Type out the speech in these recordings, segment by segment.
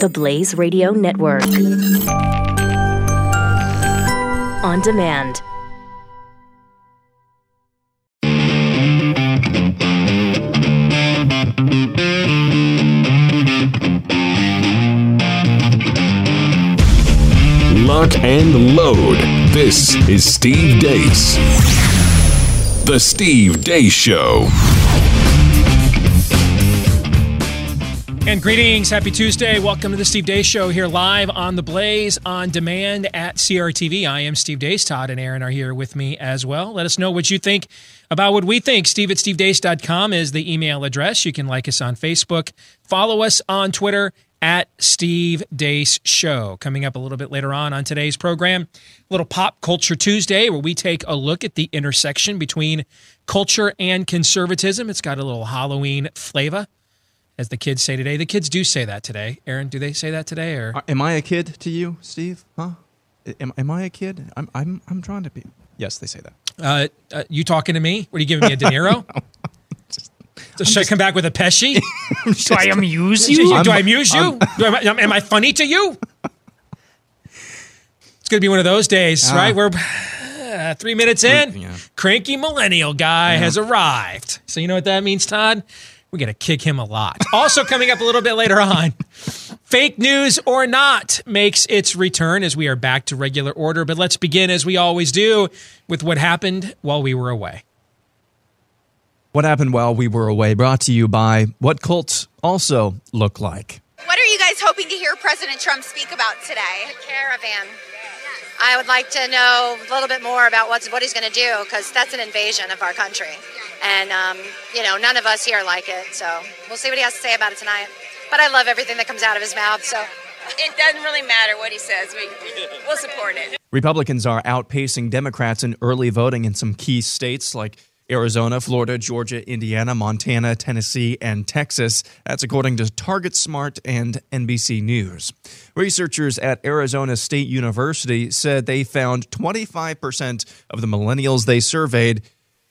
The Blaze Radio Network. On demand. Lock and load. This is Steve Deace. The Steve Deace Show. And greetings, happy Tuesday. Welcome to the Steve Deace Show here live on the Blaze on demand at CRTV. I am Steve Deace. Todd and Aaron are here with me as well. Let us know what you think about what we think. Steve at stevedeace.com is the email address. You can like us on Facebook, follow us on Twitter at Steve Deace Show. Coming up a little bit later on on today's program, a little Pop Culture Tuesday where we take a look at the intersection between culture and conservatism. It's got a little Halloween flavor as the kids say today. The kids do say that today. Aaron, do they say that today? Or Am I a kid to you, Steve? Huh? Am, am I a kid? I'm, I'm, I'm trying to be. Yes, they say that. uh, uh, you talking to me? What are you giving me a De Niro? So should I come back with a Pesci? Do I amuse you? Do you? I amuse you? Do I, am, am I funny to you? It's going to be one of those days, Ah. right? We're uh, three minutes in. Yeah. Cranky millennial guy has arrived. So you know what that means, Todd? We're going to kick him a lot. Also, coming up a little bit later on, fake news or not makes its return as we are back to regular order. But let's begin, as we always do, with what happened while we were away. What happened while we were away? Brought to you by what cults also look like. What are you guys hoping to hear President Trump speak about today? caravan. I would like to know a little bit more about what's, what he's going to do because that's an invasion of our country. And, um, you know, none of us here like it. So we'll see what he has to say about it tonight. But I love everything that comes out of his mouth. So It doesn't really matter what he says. We, we'll support it. Republicans are outpacing Democrats in early voting in some key states like Arizona, Florida, Georgia, Indiana, Montana, Tennessee, and Texas. That's according to TargetSmart and NBC News. Researchers at Arizona State University said they found 25% of the millennials they surveyed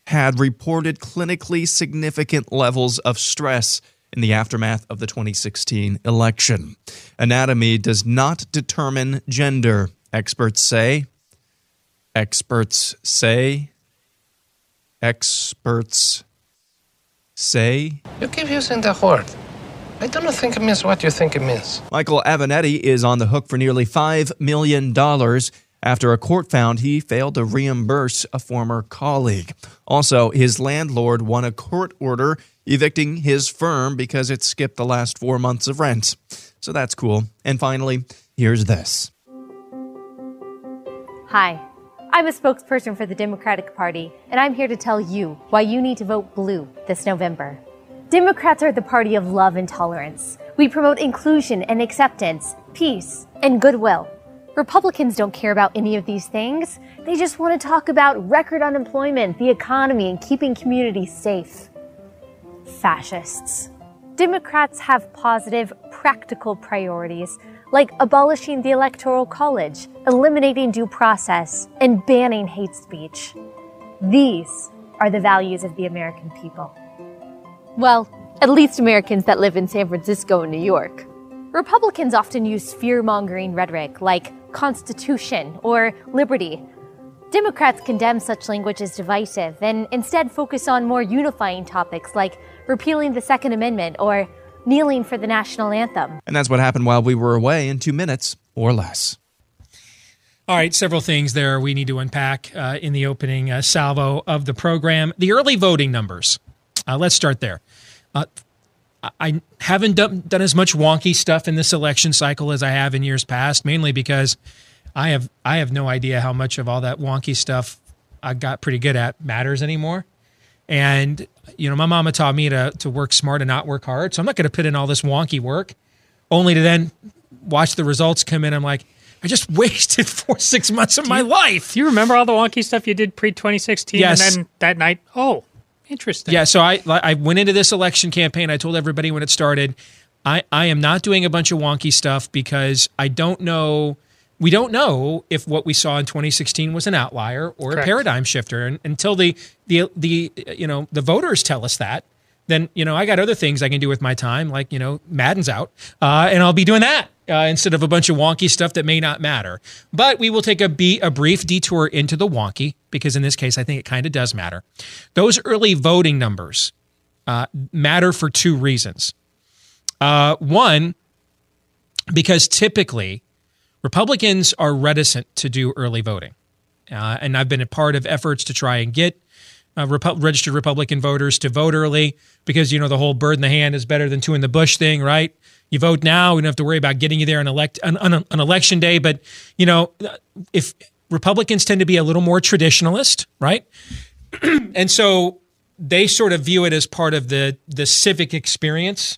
had reported clinically significant levels of stress in the aftermath of the 2016 election. Anatomy does not determine gender, experts say. Experts say. Experts say. You keep using the word. I do not think it means what you think it means. Michael Avenatti is on the hook for nearly $5 million after a court found he failed to reimburse a former colleague. Also, his landlord won a court order evicting his firm because it skipped the last four months of rent. So that's cool. And finally, here's this. Hi, I'm a spokesperson for the Democratic Party, and I'm here to tell you why you need to vote blue this November. Democrats are the party of love and tolerance. We promote inclusion and acceptance, peace, and goodwill. Republicans don't care about any of these things. They just want to talk about record unemployment, the economy, and keeping communities safe. Fascists. Democrats have positive, practical priorities like abolishing the Electoral College, eliminating due process, and banning hate speech. These are the values of the American people. Well, at least Americans that live in San Francisco and New York. Republicans often use fear mongering rhetoric like Constitution or liberty. Democrats condemn such language as divisive and instead focus on more unifying topics like repealing the Second Amendment or kneeling for the national anthem. And that's what happened while we were away in two minutes or less. All right, several things there we need to unpack uh, in the opening uh, salvo of the program. The early voting numbers. Uh, let's start there. Uh, I- haven't done, done as much wonky stuff in this election cycle as I have in years past, mainly because I have I have no idea how much of all that wonky stuff I got pretty good at matters anymore. And you know, my mama taught me to to work smart and not work hard. So I'm not going to put in all this wonky work, only to then watch the results come in. I'm like, I just wasted four six months of my life. Do you remember all the wonky stuff you did pre 2016? Yes. And then that night, oh, interesting. Yeah, so I I went into this election campaign. I told everybody when it started, I I am not doing a bunch of wonky stuff because I don't know. We don't know if what we saw in 2016 was an outlier or a paradigm shifter, and until the the the you know the voters tell us that, then you know I got other things I can do with my time, like you know Madden's out, uh, and I'll be doing that uh, instead of a bunch of wonky stuff that may not matter. But we will take a, be- a brief detour into the wonky because in this case, I think it kind of does matter. Those early voting numbers uh, matter for two reasons. Uh, one, because typically Republicans are reticent to do early voting. Uh, and I've been a part of efforts to try and get uh, Repu- registered Republican voters to vote early because, you know, the whole bird in the hand is better than two in the bush thing, right? You vote now, we don't have to worry about getting you there on, elect- on, on, on election day. But, you know, if Republicans tend to be a little more traditionalist, right? and so they sort of view it as part of the, the civic experience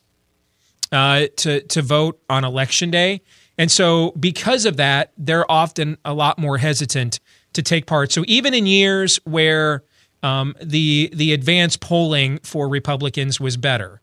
uh, to, to vote on election day. And so, because of that, they're often a lot more hesitant to take part. So, even in years where um, the the advance polling for Republicans was better,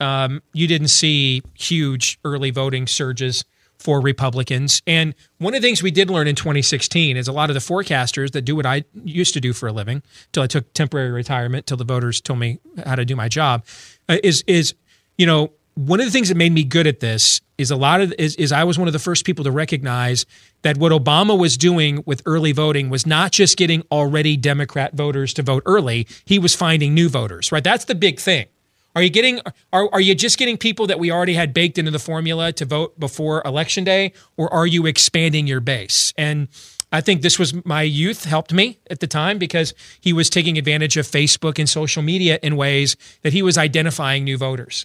um, you didn't see huge early voting surges for Republicans. And one of the things we did learn in 2016 is a lot of the forecasters that do what I used to do for a living till I took temporary retirement, till the voters told me how to do my job, uh, is is you know one of the things that made me good at this is a lot of is, is I was one of the first people to recognize that what Obama was doing with early voting was not just getting already Democrat voters to vote early, he was finding new voters, right? That's the big thing. Are you getting are are you just getting people that we already had baked into the formula to vote before election day or are you expanding your base? And I think this was my youth helped me at the time because he was taking advantage of Facebook and social media in ways that he was identifying new voters.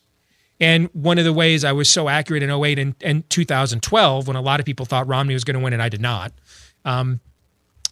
And one of the ways I was so accurate in 08 and, and 2012, when a lot of people thought Romney was going to win and I did not, um,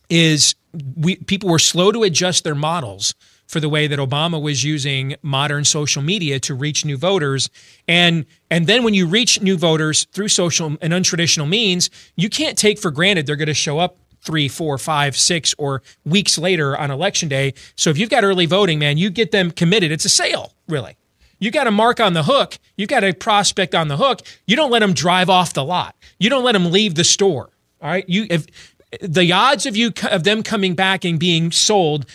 is we people were slow to adjust their models for the way that Obama was using modern social media to reach new voters. And and then when you reach new voters through social and untraditional means, you can't take for granted they're going to show up three, four, five, six, or weeks later on election day. So if you've got early voting, man, you get them committed. It's a sale, really. You got a mark on the hook. You got a prospect on the hook. You don't let them drive off the lot. You don't let them leave the store. All right. You if the odds of you of them coming back and being sold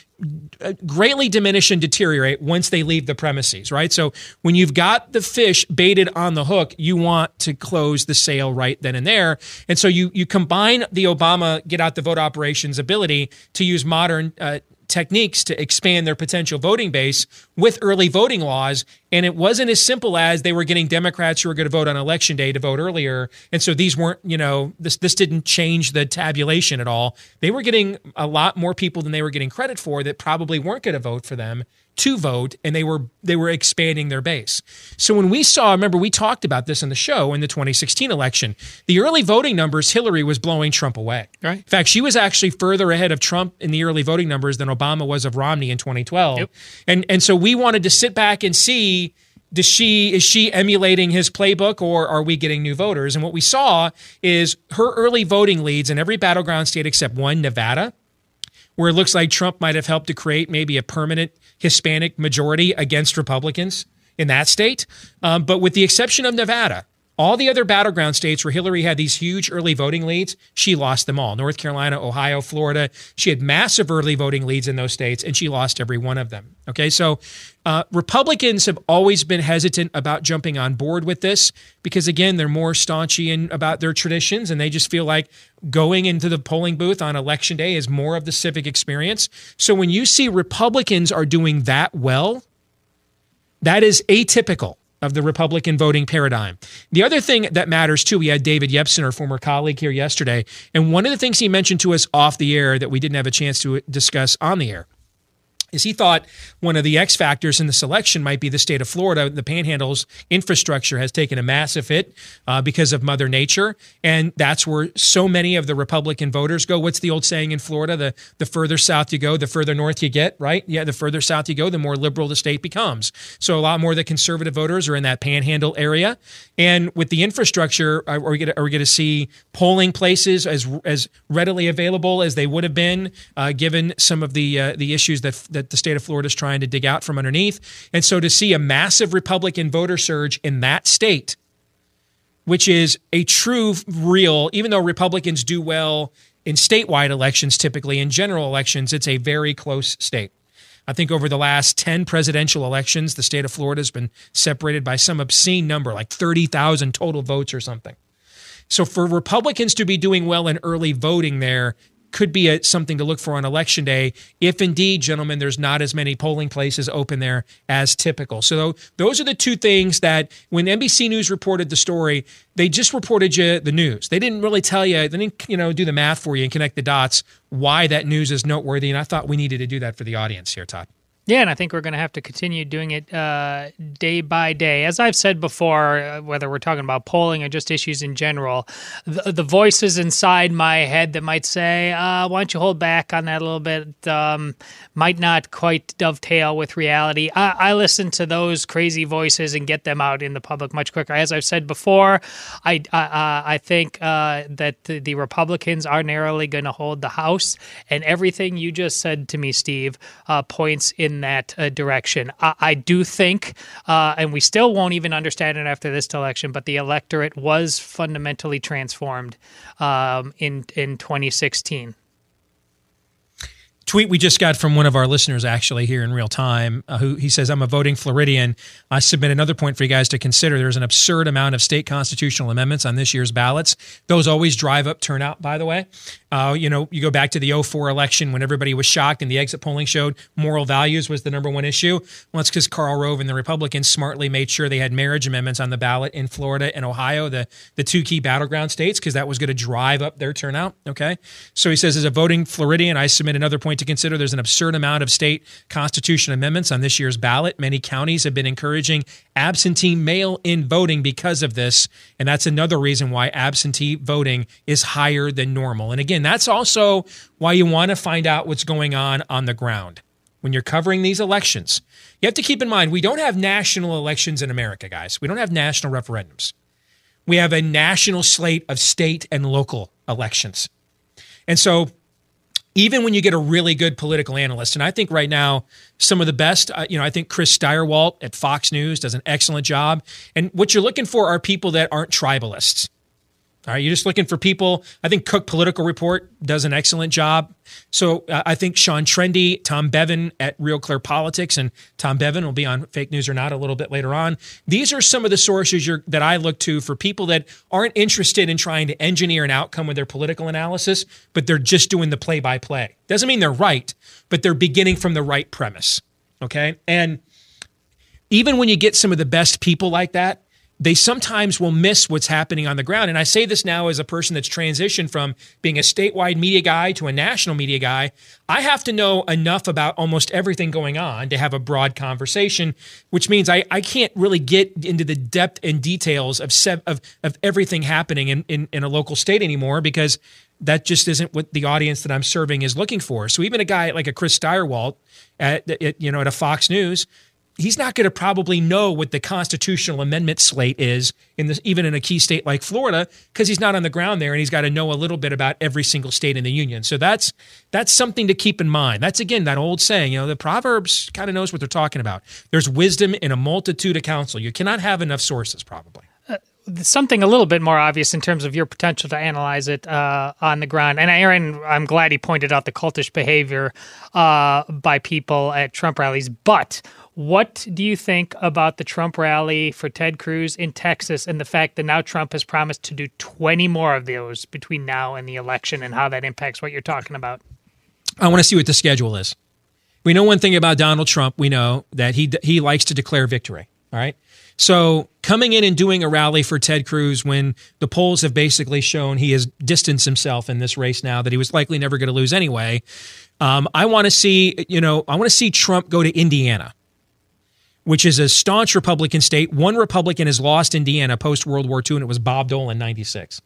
uh, greatly diminish and deteriorate once they leave the premises, right? So when you've got the fish baited on the hook, you want to close the sale right then and there. And so you you combine the Obama get out the vote operations ability to use modern uh, techniques to expand their potential voting base with early voting laws. And it wasn't as simple as they were getting Democrats who were going to vote on election day to vote earlier. And so these weren't, you know, this this didn't change the tabulation at all. They were getting a lot more people than they were getting credit for that probably weren't going to vote for them to vote and they were they were expanding their base. So when we saw, remember we talked about this in the show in the 2016 election, the early voting numbers Hillary was blowing Trump away. Right. In fact, she was actually further ahead of Trump in the early voting numbers than Obama was of Romney in 2012. Yep. And and so we wanted to sit back and see does she is she emulating his playbook or are we getting new voters? And what we saw is her early voting leads in every battleground state except one, Nevada, where it looks like Trump might have helped to create maybe a permanent Hispanic majority against Republicans in that state. Um, but with the exception of Nevada, all the other battleground states where Hillary had these huge early voting leads, she lost them all. North Carolina, Ohio, Florida. She had massive early voting leads in those states, and she lost every one of them. Okay, so uh, Republicans have always been hesitant about jumping on board with this because, again, they're more staunchy in about their traditions, and they just feel like going into the polling booth on election day is more of the civic experience. So when you see Republicans are doing that well, that is atypical of the Republican voting paradigm. The other thing that matters too, we had David Yepsen, our former colleague here yesterday, and one of the things he mentioned to us off the air that we didn't have a chance to discuss on the air is he thought one of the X factors in the selection might be the state of Florida. The Panhandle's infrastructure has taken a massive hit uh, because of Mother Nature, and that's where so many of the Republican voters go. What's the old saying in Florida? The the further south you go, the further north you get. Right? Yeah, the further south you go, the more liberal the state becomes. So a lot more of the conservative voters are in that Panhandle area, and with the infrastructure, are we going to see polling places as as readily available as they would have been, uh, given some of the uh, the issues that that the state of Florida is trying to dig out from underneath. And so to see a massive Republican voter surge in that state, which is a true, real, even though Republicans do well in statewide elections, typically in general elections, it's a very close state. I think over the last 10 presidential elections, the state of Florida has been separated by some obscene number, like 30,000 total votes or something. So for Republicans to be doing well in early voting there could be a, something to look for on election day if indeed gentlemen there's not as many polling places open there as typical. So those are the two things that when nbc news reported the story they just reported you the news. They didn't really tell you they didn't you know do the math for you and connect the dots why that news is noteworthy and i thought we needed to do that for the audience here todd Yeah, and I think we're going to have to continue doing it uh, day by day. As I've said before, uh, whether we're talking about polling or just issues in general, the, the voices inside my head that might say, uh, why don't you hold back on that a little bit, um, might not quite dovetail with reality. I, I listen to those crazy voices and get them out in the public much quicker. As I've said before, I, I, I think uh, that the, the Republicans are narrowly going to hold the House, and everything you just said to me, Steve, uh, points in that uh, direction. I, I do think, uh, and we still won't even understand it after this election, but the electorate was fundamentally transformed um, in in 2016. Tweet we just got from one of our listeners actually here in real time uh, who he says i'm a voting floridian. I submit another point for you guys to consider. There's an absurd amount of state constitutional amendments on this year's ballots. Those always drive up turnout by the way. Uh, you know you go back to the 04 election when everybody was shocked and the exit polling showed moral values was the number one issue. Well because karl rove and the republicans smartly made sure they had marriage amendments on the ballot in florida and ohio the, the two key battleground states because that was going to drive up their turnout okay? So he says as a voting floridian i submit another point to consider there's an absurd amount of state constitution amendments on this year's ballot. Many counties have been encouraging absentee mail in voting because of this. And that's another reason why absentee voting is higher than normal. And again, that's also why you want to find out what's going on on the ground. When you're covering these elections, you have to keep in mind we don't have national elections in America, guys. We don't have national referendums. We have a national slate of state and local elections. And so even when you get a really good political analyst, and I think right now some of the best, uh, you know, I think Chris Stirewalt at Fox News does an excellent job. And what you're looking for are people that aren't tribalists. All right, you're just looking for people. I think Cook Political Report does an excellent job. So uh, I think Sean Trende, Tom Bevan at Real Clear Politics, and Tom Bevan will be on Fake News or Not a little bit later on. These are some of the sources that I look to for people that aren't interested in trying to engineer an outcome with their political analysis, but they're just doing the play by play. Doesn't mean they're right, but they're beginning from the right premise. Okay. And even when you get some of the best people like that, they sometimes will miss what's happening on the ground. And I say this now as a person that's transitioned from being a statewide media guy to a national media guy. I have to know enough about almost everything going on to have a broad conversation, which means I, I can't really get into the depth and details of of, of everything happening in, in, in a local state anymore because that just isn't what the audience that I'm serving is looking for. So even a guy like a Chris Stirewalt at, at you know at a Fox News he's not going to probably know what the constitutional amendment slate is in this, even in a key state like Florida, because he's not on the ground there, and he's got to know a little bit about every single state in the union. So that's that's something to keep in mind. That's again that old saying, you know, the Proverbs kind of knows what they're talking about. There's wisdom in a multitude of counsel. You cannot have enough sources, probably. Uh, something a little bit more obvious in terms of your potential to analyze it uh, on the ground. And Aaron, I'm glad he pointed out the cultish behavior uh, by people at Trump rallies. But what do you think about the Trump rally for Ted Cruz in Texas and the fact that now Trump has promised to do 20 more of those between now and the election and how that impacts what you're talking about? I want to see what the schedule is. We know one thing about Donald Trump. We know that he he likes to declare victory. All right. So coming in and doing a rally for Ted Cruz when the polls have basically shown he has distanced himself in this race now that he was likely never going to lose anyway. Um, I want to see, you know, I want to see Trump go to Indiana which is a staunch Republican state. One Republican has lost Indiana post World War II, and it was Bob Dole in 96.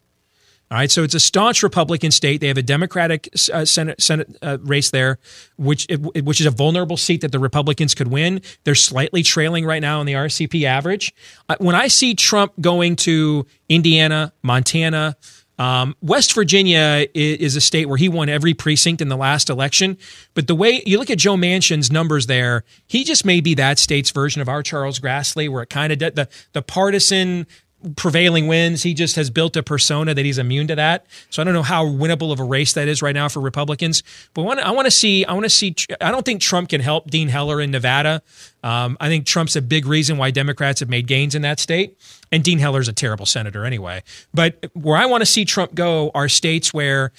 All right, so it's a staunch Republican state. They have a Democratic uh, Senate, Senate uh, race there, which which is a vulnerable seat that the Republicans could win. They're slightly trailing right now on the RCP average. Uh, when I see Trump going to Indiana, Montana, um, West Virginia is a state where he won every precinct in the last election. But the way you look at Joe Manchin's numbers there, he just may be that state's version of our Charles Grassley, where it kind of the the partisan prevailing winds. He just has built a persona that he's immune to that. So I don't know how winnable of a race that is right now for Republicans. But I want to see. I want to see. I don't think Trump can help Dean Heller in Nevada. Um, I think Trump's a big reason why Democrats have made gains in that state. And Dean Heller's a terrible senator anyway. But where I want to see Trump go are states where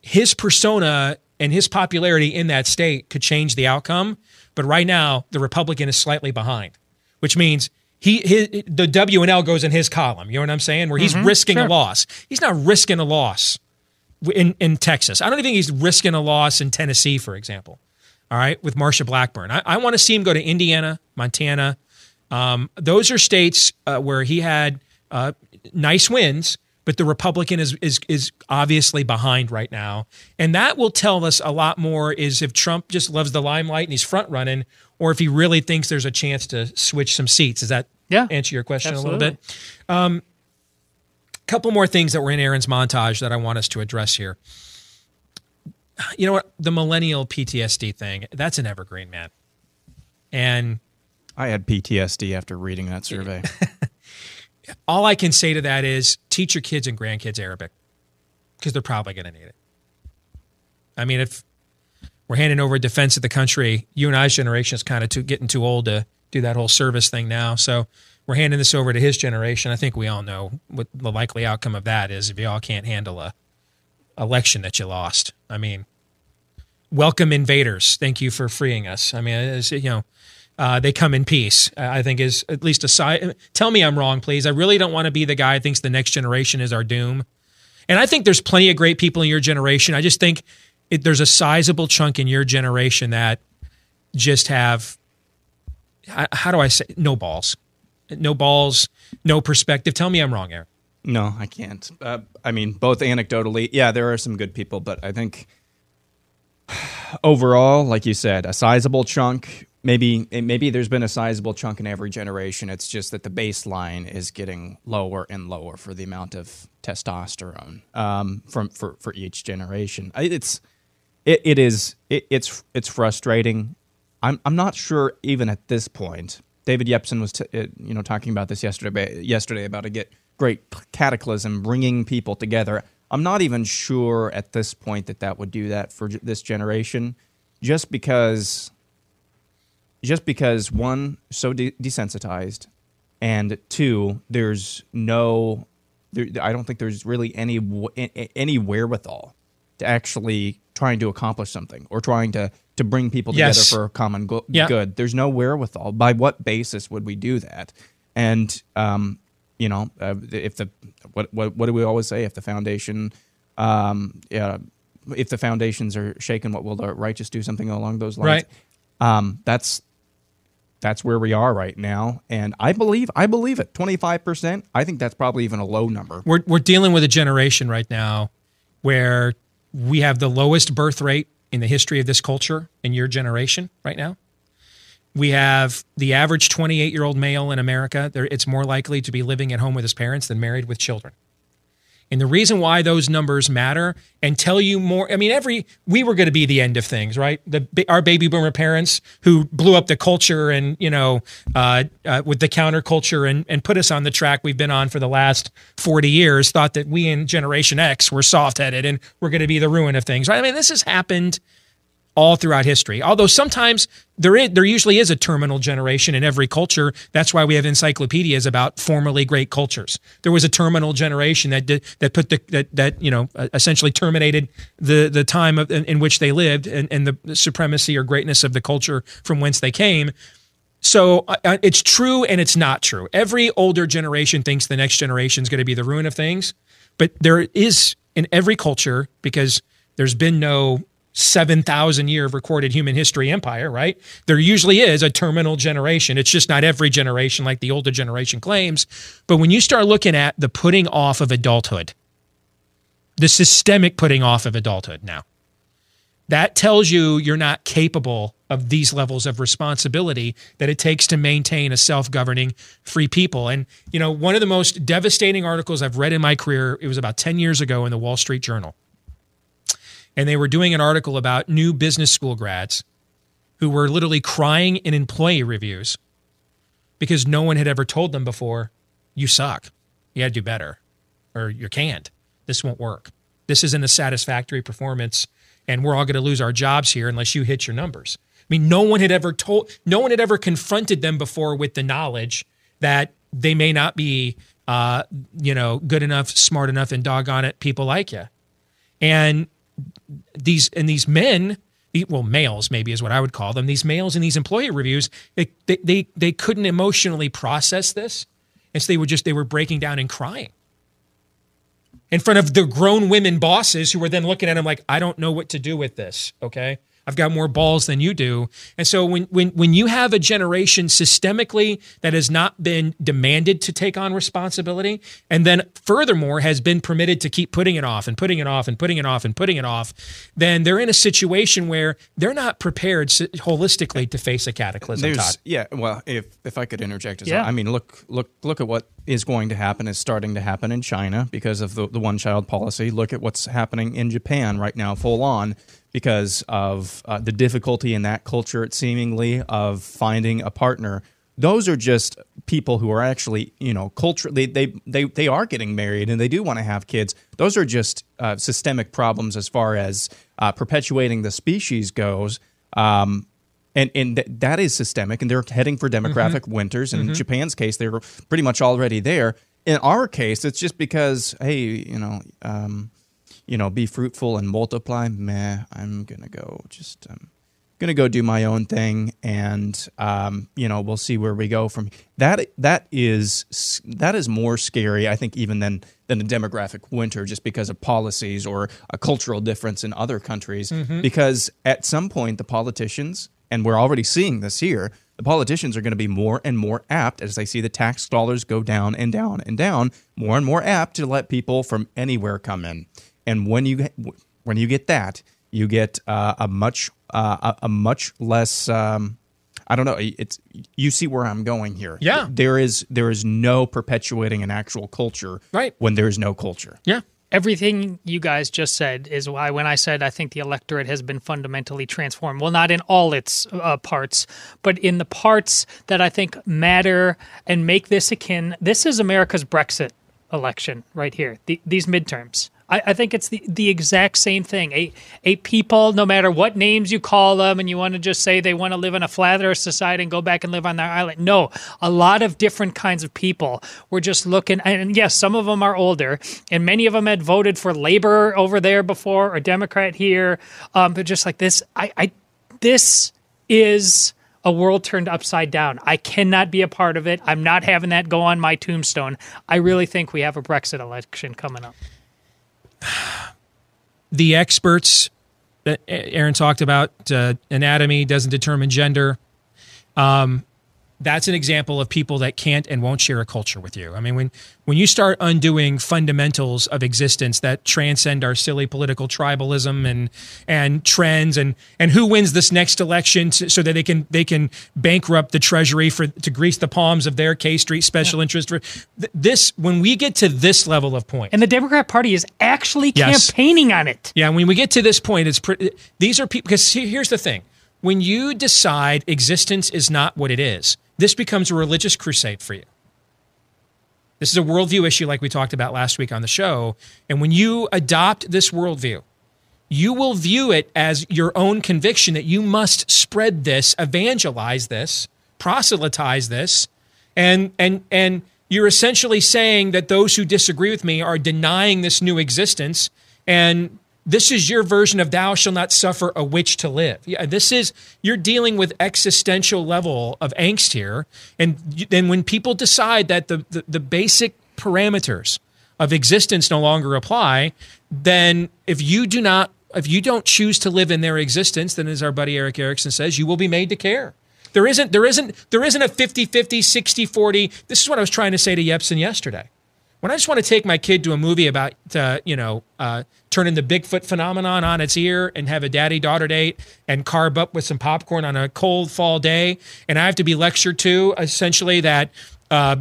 his persona and his popularity in that state could change the outcome. But right now, the Republican is slightly behind, which means he his, the W and L goes in his column. You know what I'm saying? Where he's Mhm, risking sure. a loss. He's not risking a loss in in Texas. I don't even think he's risking a loss in Tennessee, for example. All right, with Marsha Blackburn, I, I want to see him go to Indiana, Montana. Um, those are states uh, where he had uh, nice wins, but the Republican is is is obviously behind right now, and that will tell us a lot more. Is if Trump just loves the limelight and he's front running, or if he really thinks there's a chance to switch some seats. Does that Yeah, answer your question a little bit? Um, couple more things that were in Aaron's montage that I want us to address here. You know what? The millennial PTSD thing, that's an evergreen, man. And I had PTSD after reading that survey. all I can say to that is teach your kids and grandkids Arabic because they're probably going to need it. I mean, if we're handing over defense of the country, you and I's generation is kind of too, getting too old to do that whole service thing now. So we're handing this over to his generation. I think we all know what the likely outcome of that is if you all can't handle a election that you lost. I mean, welcome invaders. Thank you for freeing us. I mean, you know, uh, they come in peace. I think is at least a side. Tell me I'm wrong, please. I really don't want to be the guy who thinks the next generation is our doom. And I think there's plenty of great people in your generation. I just think it, there's a sizable chunk in your generation that just have, how, do I say, no balls, no balls, no perspective. Tell me I'm wrong, Aaron. No, I can't. Uh, I mean, both anecdotally, yeah, there are some good people, but I think overall, like you said, a sizable chunk. Maybe maybe there's been a sizable chunk in every generation. It's just that the baseline is getting lower and lower for the amount of testosterone um, from for, for each generation. It's it, it is it, it's it's frustrating. I'm I'm not sure even at this point. David Yepsen was t- uh, you know talking about this yesterday yesterday about a get great cataclysm bringing people together. I'm not even sure at this point that that would do that for this generation, just because just because one so de- desensitized and two there's no I don't think there's really any any wherewithal to actually trying to accomplish something or trying to to bring people together Yes. for a common go- Yeah. good. There's no wherewithal. By what basis would we do that? And um, you know, uh, if the what what what do we always say? If the foundation, um, yeah, if the foundations are shaken, what will the righteous do? Something along those lines. Right. Um, that's that's where we are right now, and I believe I believe it. Twenty five percent. I think that's probably even a low number. We're, we're dealing with a generation right now where we have the lowest birth rate in the history of this culture in your generation right now. We have the average 28 year old male in America. It's more likely to be living at home with his parents than married with children. And the reason why those numbers matter and tell you more, I mean, every, we were going to be the end of things, right? The, our baby boomer parents who blew up the culture and, you know, uh, uh, with the counterculture and, and put us on the track we've been on for the last 40 years thought that we in Generation X were soft headed and we're going to be the ruin of things, right? I mean, this has happened all throughout history. Although sometimes there is, there usually is a terminal generation in every culture. That's why we have encyclopedias about formerly great cultures. There was a terminal generation that did, that put the that, that you know uh, essentially terminated the the time of, in, in which they lived and, and the supremacy or greatness of the culture from whence they came. So uh, uh, it's true and it's not true. Every older generation thinks the next generation is going to be the ruin of things, but there is in every culture because there's been no 7,000 year of recorded human history empire, right? There usually is a terminal generation. It's just not every generation like the older generation claims. But when you start looking at the putting off of adulthood, the systemic putting off of adulthood now, that tells you you're not capable of these levels of responsibility that it takes to maintain a self-governing free people and you know one of the most devastating articles i've read in my career it was about 10 years ago in the wall street journal and they were doing an article about new business school grads who were literally crying in employee reviews because no one had ever told them before you suck. You got to do better, or you can't. This won't work. This isn't a satisfactory performance, and we're all going to lose our jobs here unless you hit your numbers. I mean, no one had ever told, no one had ever confronted them before with the knowledge that they may not be, uh, you know, good enough, smart enough, and doggone it, people like you. And these and these men, well, males maybe is what I would call them. These males in these employee reviews, they they they, they couldn't emotionally process this, and so they were just they were breaking down and crying in front of the grown women bosses who were then looking at them like, I don't know what to do with this. Okay. I've got more balls than you do. And so when when when you have a generation systemically that has not been demanded to take on responsibility and then furthermore has been permitted to keep putting it off and putting it off and putting it off and putting it off, then they're in a situation where they're not prepared holistically to face a cataclysm. Todd. yeah, well, if if I could interject as Yeah. well, I mean, look look look at what is going to happen is starting to happen in China because of the, the one child policy. Look at what's happening in Japan right now, full on, because of uh, the difficulty in that culture, seemingly, of finding a partner. Those are just people who are actually, you know, culturally, They they they, are getting married and they do want to have kids. Those are just uh, systemic problems as far as uh, perpetuating the species goes. Um, and and th- that is systemic, and they're heading for demographic Mm-hmm. winters. In Mhm. Japan's case, they're pretty much already there. In our case, it's just because, hey, you know, um, you know, be fruitful and multiply. Meh, I'm gonna go just um, gonna go do my own thing, and um, you know, we'll see where we go from that. That is, that is more scary, I think, even than than a demographic winter, just because of policies or a cultural difference in other countries. Mhm. Because at some point, the politicians, and we're already seeing this here, the politicians are going to be more and more apt as they see the tax dollars go down and down and down, more and more apt to let people from anywhere come in. And when you get, when you get that, you get uh, a much uh, a, a much less. Um, I don't know. It's you see where I'm going here. Yeah. there is there is no perpetuating an actual culture. Right. When there is no culture. Yeah. Everything you guys just said is why when I said I think the electorate has been fundamentally transformed. Well, not in all its uh, parts, but in the parts that I think matter and make this akin. This is America's Brexit election right here. The, these midterms. I, I think it's the, the exact same thing. A, a people, no matter what names you call them, and you want to just say they want to live in a flat earth society and go back and live on their island. No, a lot of different kinds of people. We're just looking, and yes, some of them are older, and many of them had voted for Labor over there before or Democrat here. Um, but just like this, I, I this is a world turned upside down. I cannot be a part of it. I'm not having that go on my tombstone. I really think we have a Brexit election coming up. The experts that Aaron talked about, uh, anatomy doesn't determine gender. Um, that's an example of people that can't and won't share a culture with you. I mean, when when you start undoing fundamentals of existence that transcend our silly political tribalism and and trends and and who wins this next election so so that they can they can bankrupt the treasury for to grease the palms of their K Street special interest. For, th- this when we get to this level of point, And the Democrat Party is actually Yes. campaigning on it. yeah, when we get to this point, it's pretty. These are people because here's the thing: when you decide existence is not what it is, this becomes a religious crusade for you. This is a worldview issue, like we talked about last week on the show. And when you adopt this worldview, you will view it as your own conviction that you must spread this, evangelize this, proselytize this, and and and you're essentially saying that those who disagree with me are denying this new existence and this is your version of thou shall not suffer a witch to live. Yeah this is you're dealing with existential level of angst here. And then when people decide that the, the, the basic parameters of existence no longer apply then if you do not if you don't choose to live in their existence then as our buddy erick erickson says you will be made to care. There isn't there isn't there isn't a 50-50 60-40 this is what i was trying to say to yepsen yesterday. When I just want to take my kid to a movie about, uh, you know, uh, turning the Bigfoot phenomenon on its ear and have a daddy daughter date and carb up with some popcorn on a cold fall day, and I have to be lectured to essentially that uh,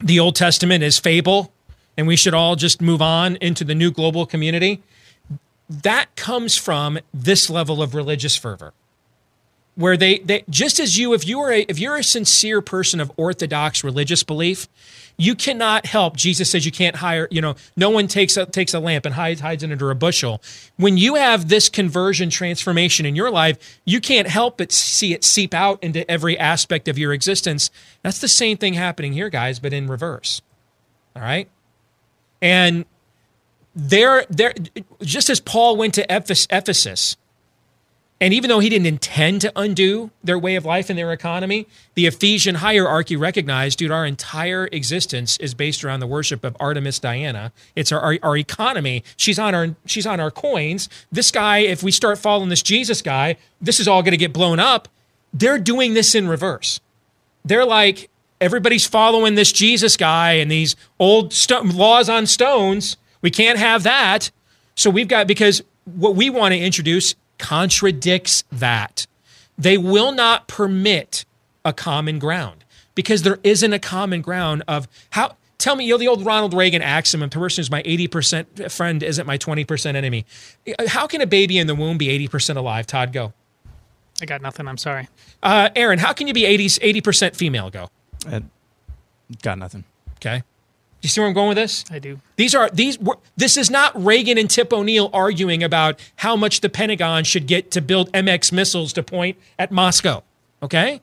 the Old Testament is fable and we should all just move on into the new global community, that comes from this level of religious fervor where they, they just as you if you are a if you're a sincere person of orthodox religious belief You cannot help. Jesus says you can't hire, you know, no one takes a, takes a lamp and hides, hides it under a bushel. When you have this conversion transformation in your life, you can't help but see it seep out into every aspect of your existence. That's the same thing happening here, guys, but in reverse. All right? And there, there, just as Paul went to Ephesus, and even though he didn't intend to undo their way of life and their economy, the Ephesian hierarchy recognized, dude, our entire existence is based around the worship of Artemis Diana. It's our, our, our, economy. She's on our she's on our coins. This guy, if we start following this Jesus guy, this is all going to get blown up. They're doing this in reverse. They're like everybody's following this Jesus guy and these old laws on stones. We can't have that. So we've got because what we want to introduce contradicts that. They will not permit a common ground because there isn't a common ground of how. Tell me, you know, the old Ronald Reagan axiom: "A person is my eighty percent friend isn't my twenty percent enemy." How can a baby in the womb be eighty percent alive? Todd, go. I got nothing. I'm sorry. Uh, Aaron, how can you be 80 percent female? Go. Uh, got nothing. Okay. Do you see where I'm going with this? I do. These are these. This is not Reagan and Tip O'Neill arguing about how much the Pentagon should get to build MX missiles to point at Moscow. Okay,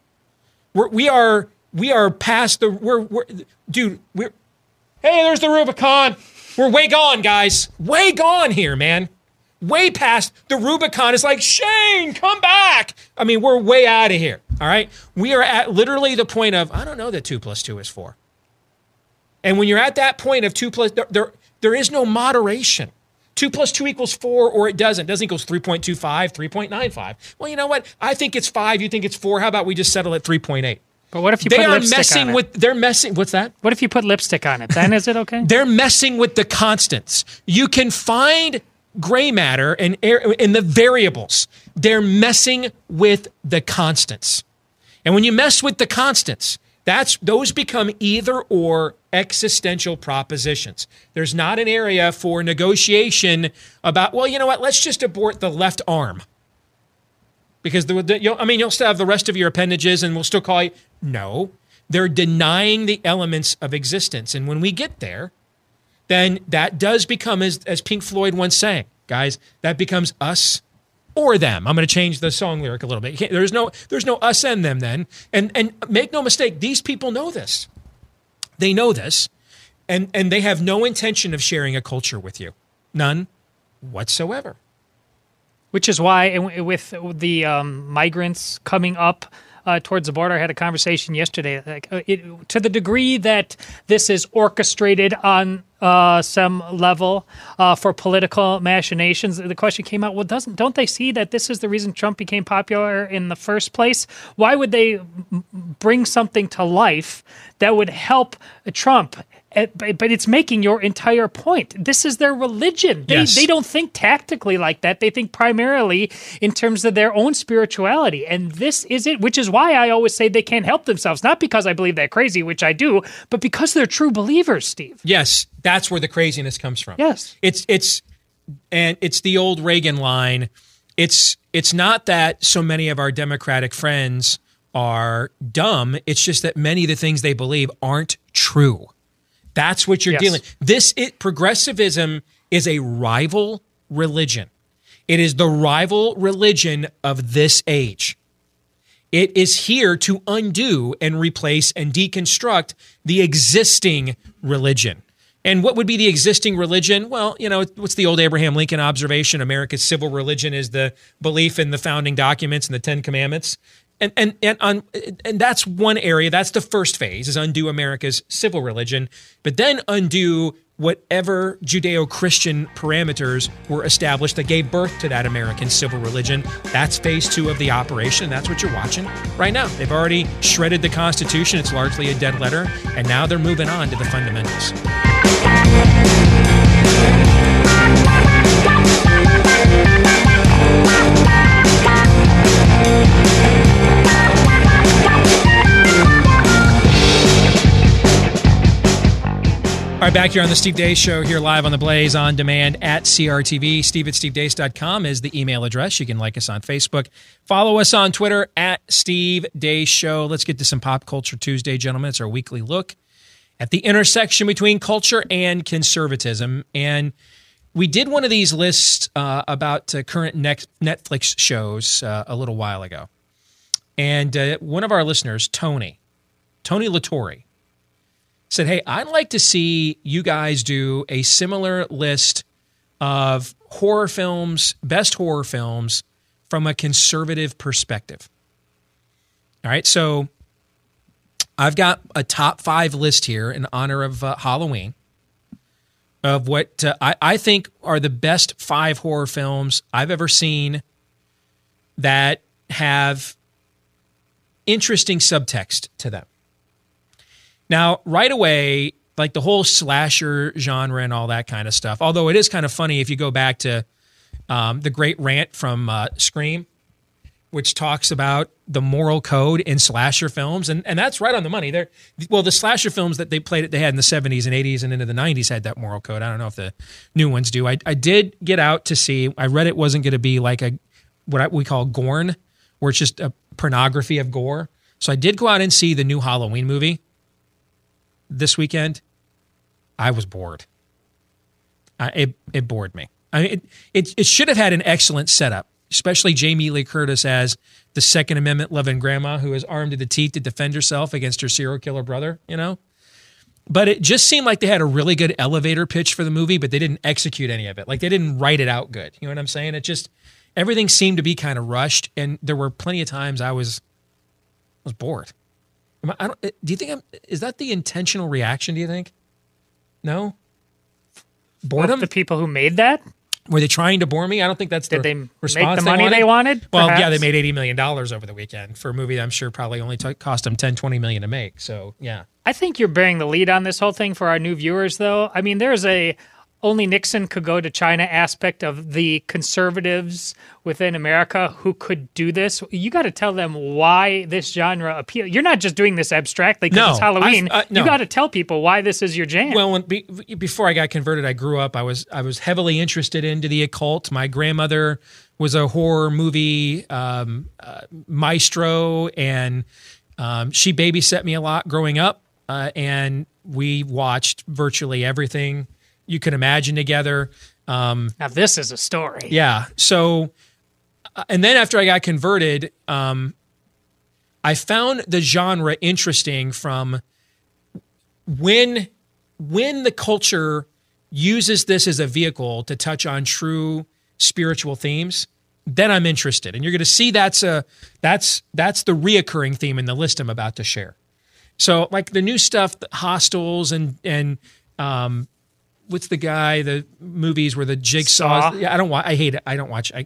we're, we are we are past the we're, we're dude. We're hey, there's the Rubicon. We're way gone, guys. Way gone here, man. Way past the Rubicon. Is like Shane, come back. I mean, we're way out of here. All right, we are at literally the point of I don't know that two plus two is four. And when you're at that point of two plus, there, there, there is no moderation. Two plus two equals four, or it doesn't. It doesn't equals 3.25, 3.95. Well, you know what? I think it's five. You think it's four. How about we just settle at 3.8? But what if you they put are lipstick messing on it? with they're messing what's that What if you put lipstick on it? Then is it okay? they're messing with the constants you can find gray matter and air in the variables they're messing with the constants and when you mess with the constants that's those become either or existential propositions. There's not an area for negotiation about, well, you know what, let's just abort the left arm. Because the, the I mean, you'll still have the rest of your appendages and we'll still call you. No, they're denying the elements of existence. And when we get there, then that does become, as, as Pink Floyd once sang, guys, that becomes us or them. I'm going to change the song lyric a little bit. There's no there's no us and them then. And and make no mistake, these people know this. They know this, and and they have no intention of sharing a culture with you, none whatsoever. Which is why, with the um, migrants coming up uh, towards the border. I had a conversation yesterday. Like, uh, it, to the degree that this is orchestrated on uh, some level uh, for political machinations. The question came out: Well, doesn't don't they see that this is the reason Trump became popular in the first place? Why would they bring something to life that would help Trump Eh, but it's making your entire point. This is their religion. They, yes. they don't think tactically like that. They think primarily in terms of their own spirituality. And this is it, which is why I always say they can't help themselves. Not because I believe they're crazy, which I do, but because they're true believers, Steve. Yes, that's where the craziness comes from. Yes. It's it's and it's the old Reagan line. It's it's not that so many of our democratic friends are dumb. It's just that many of the things they believe aren't true. That's what you're yes. dealing. This it progressivism is a rival religion. It is the rival religion of this age. It is here to undo and replace and deconstruct the existing religion. And what would be the existing religion? Well, you know, what's the old Abraham Lincoln observation? America's civil religion is the belief in the founding documents and the Ten Commandments and and and on and that's one area. That's the first phase is undo America's civil religion, but then undo whatever Judeo-Christian parameters were established that gave birth to that American civil religion. That's phase two of the operation. That's what you're watching right now. They've already shredded the Constitution. It's largely a dead letter, and now they're moving on to the fundamentals. All right, back here on the Steve Deace Show, here live on the Blaze on demand at CRTV. Steve at stevedeace.com is the email address. You can like us on Facebook. Follow us on Twitter at Steve Deace Show. Let's get to some Pop Culture Tuesday, gentlemen. It's our weekly look at the intersection between culture and conservatism. And we did one of these lists uh, about uh, current Netflix shows uh, a little while ago. And uh, one of our listeners, Tony, Tony Latore, said, Hey, I'd like to see you guys do a similar list of horror films, best horror films from a conservative perspective. All right. So I've got a top five list here in honor of uh, Halloween of what uh, I, I think are the best five horror films I've ever seen that have interesting subtext to them. Now, right away, like the whole slasher genre and all that kind of stuff, although it is kind of funny if you go back to um, the great rant from uh, Scream, which talks about the moral code in slasher films, and, and that's right on the money. There, well, the slasher films that they played, they had in the '70s and '80s and into the '90s had that moral code. I don't know if the new ones do. I, I did get out to see. I read it wasn't going to be like a what we call gorn, where it's just a pornography of gore. So I did go out and see the new Halloween movie this weekend. I was bored. Uh, it it bored me. I mean, it, it it should have had an excellent setup, especially Jamie Lee Curtis as the Second Amendment loving grandma who is armed to the teeth to defend herself against her serial killer brother. You know, but it just seemed like they had a really good elevator pitch for the movie, but they didn't execute any of it. Like they didn't write it out good. You know what I'm saying? It just everything seemed to be kind of rushed, and there were plenty of times I was was bored. I don't, do you think I'm, is that the intentional reaction? Do you think? No. Boredom. the people who made that were they trying to bore me? I don't think that's did the they response make the money wanted. they wanted. Well, yeah, they made eighty million dollars over the weekend for a movie that I'm sure probably only took, cost them 10, 20 million to make. So yeah, I think you're bearing the lead on this whole thing for our new viewers, though. I mean, there's a only Nixon could go to China aspect of the conservatives within America who could do this. You got to tell them why this genre appeal. You're not just doing this abstractly because No, it's Halloween. I- uh, no. You got to tell people why this is your jam. Well, when, be, before I got converted, I grew up. I was I was heavily interested into the occult. My grandmother was a horror movie um, uh, maestro, and um, she babysat me a lot growing up. Uh, and we watched virtually everything you could imagine together. Um, now this is a story. yeah. So, uh, and then after I got converted, um, I found the genre interesting from when when the culture uses this as a vehicle to touch on true spiritual themes. Then I'm interested, and you're going to see that's a that's that's the reoccurring theme in the list I'm about to share. So, like the new stuff, hostels and and um, what's the guy the movies where the jigsaw Saw? yeah i don't watch i hate it i don't watch I,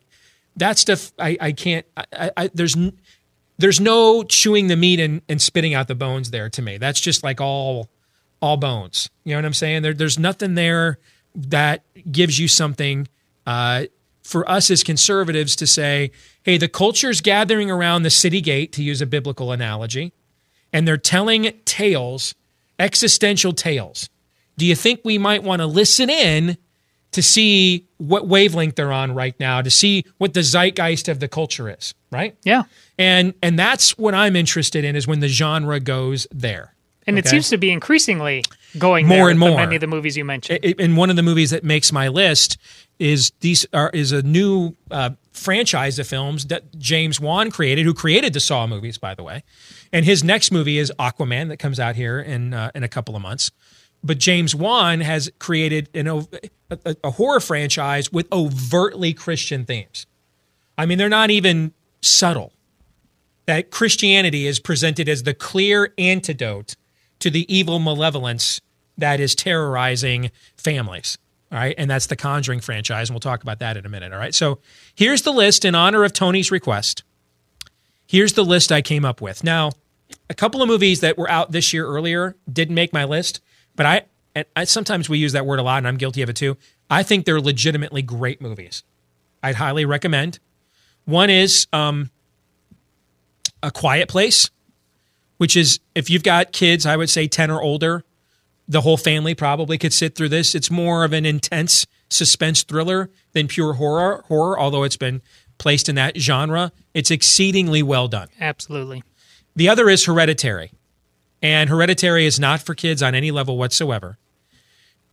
that stuff i i can't I, I, there's n- there's no chewing the meat and, and spitting out the bones there to me. That's just like all all bones. You know what i'm saying? There, there's nothing there that gives you something uh, for us as conservatives to say hey the culture's gathering around the city gate to use a biblical analogy and they're telling tales existential tales do you think we might want to listen in to see what wavelength they're on right now to see what the zeitgeist of the culture is right Yeah. and and that's what i'm interested in is when the genre goes there And it seems to be increasingly going More there and more. Many of the movies you mentioned. I- and one of the movies that makes my list is these are is a new uh, franchise of films that James Wan created, who created the Saw movies, by the way. And his next movie is Aquaman that comes out here in uh, in a couple of months. But James Wan has created an, a, a horror franchise with overtly Christian themes. I mean, they're not even subtle. That Christianity is presented as the clear antidote to the evil malevolence that is terrorizing families. All right. And that's the Conjuring franchise. And we'll talk about that in a minute. All right. So here's the list in honor of Tony's request. Here's the list I came up with. Now, a couple of movies that were out this year earlier didn't make my list, but I, and I sometimes we use that word a lot, and I'm guilty of it too. I think they're legitimately great movies. I'd highly recommend. One is um, A Quiet Place, which is if you've got kids, I would say 10 or older, the whole family probably could sit through this. It's more of an intense suspense thriller than pure horror, horror, although it's been placed in that genre. It's exceedingly well done. Absolutely. The other is Hereditary. And Hereditary is not for kids on any level whatsoever.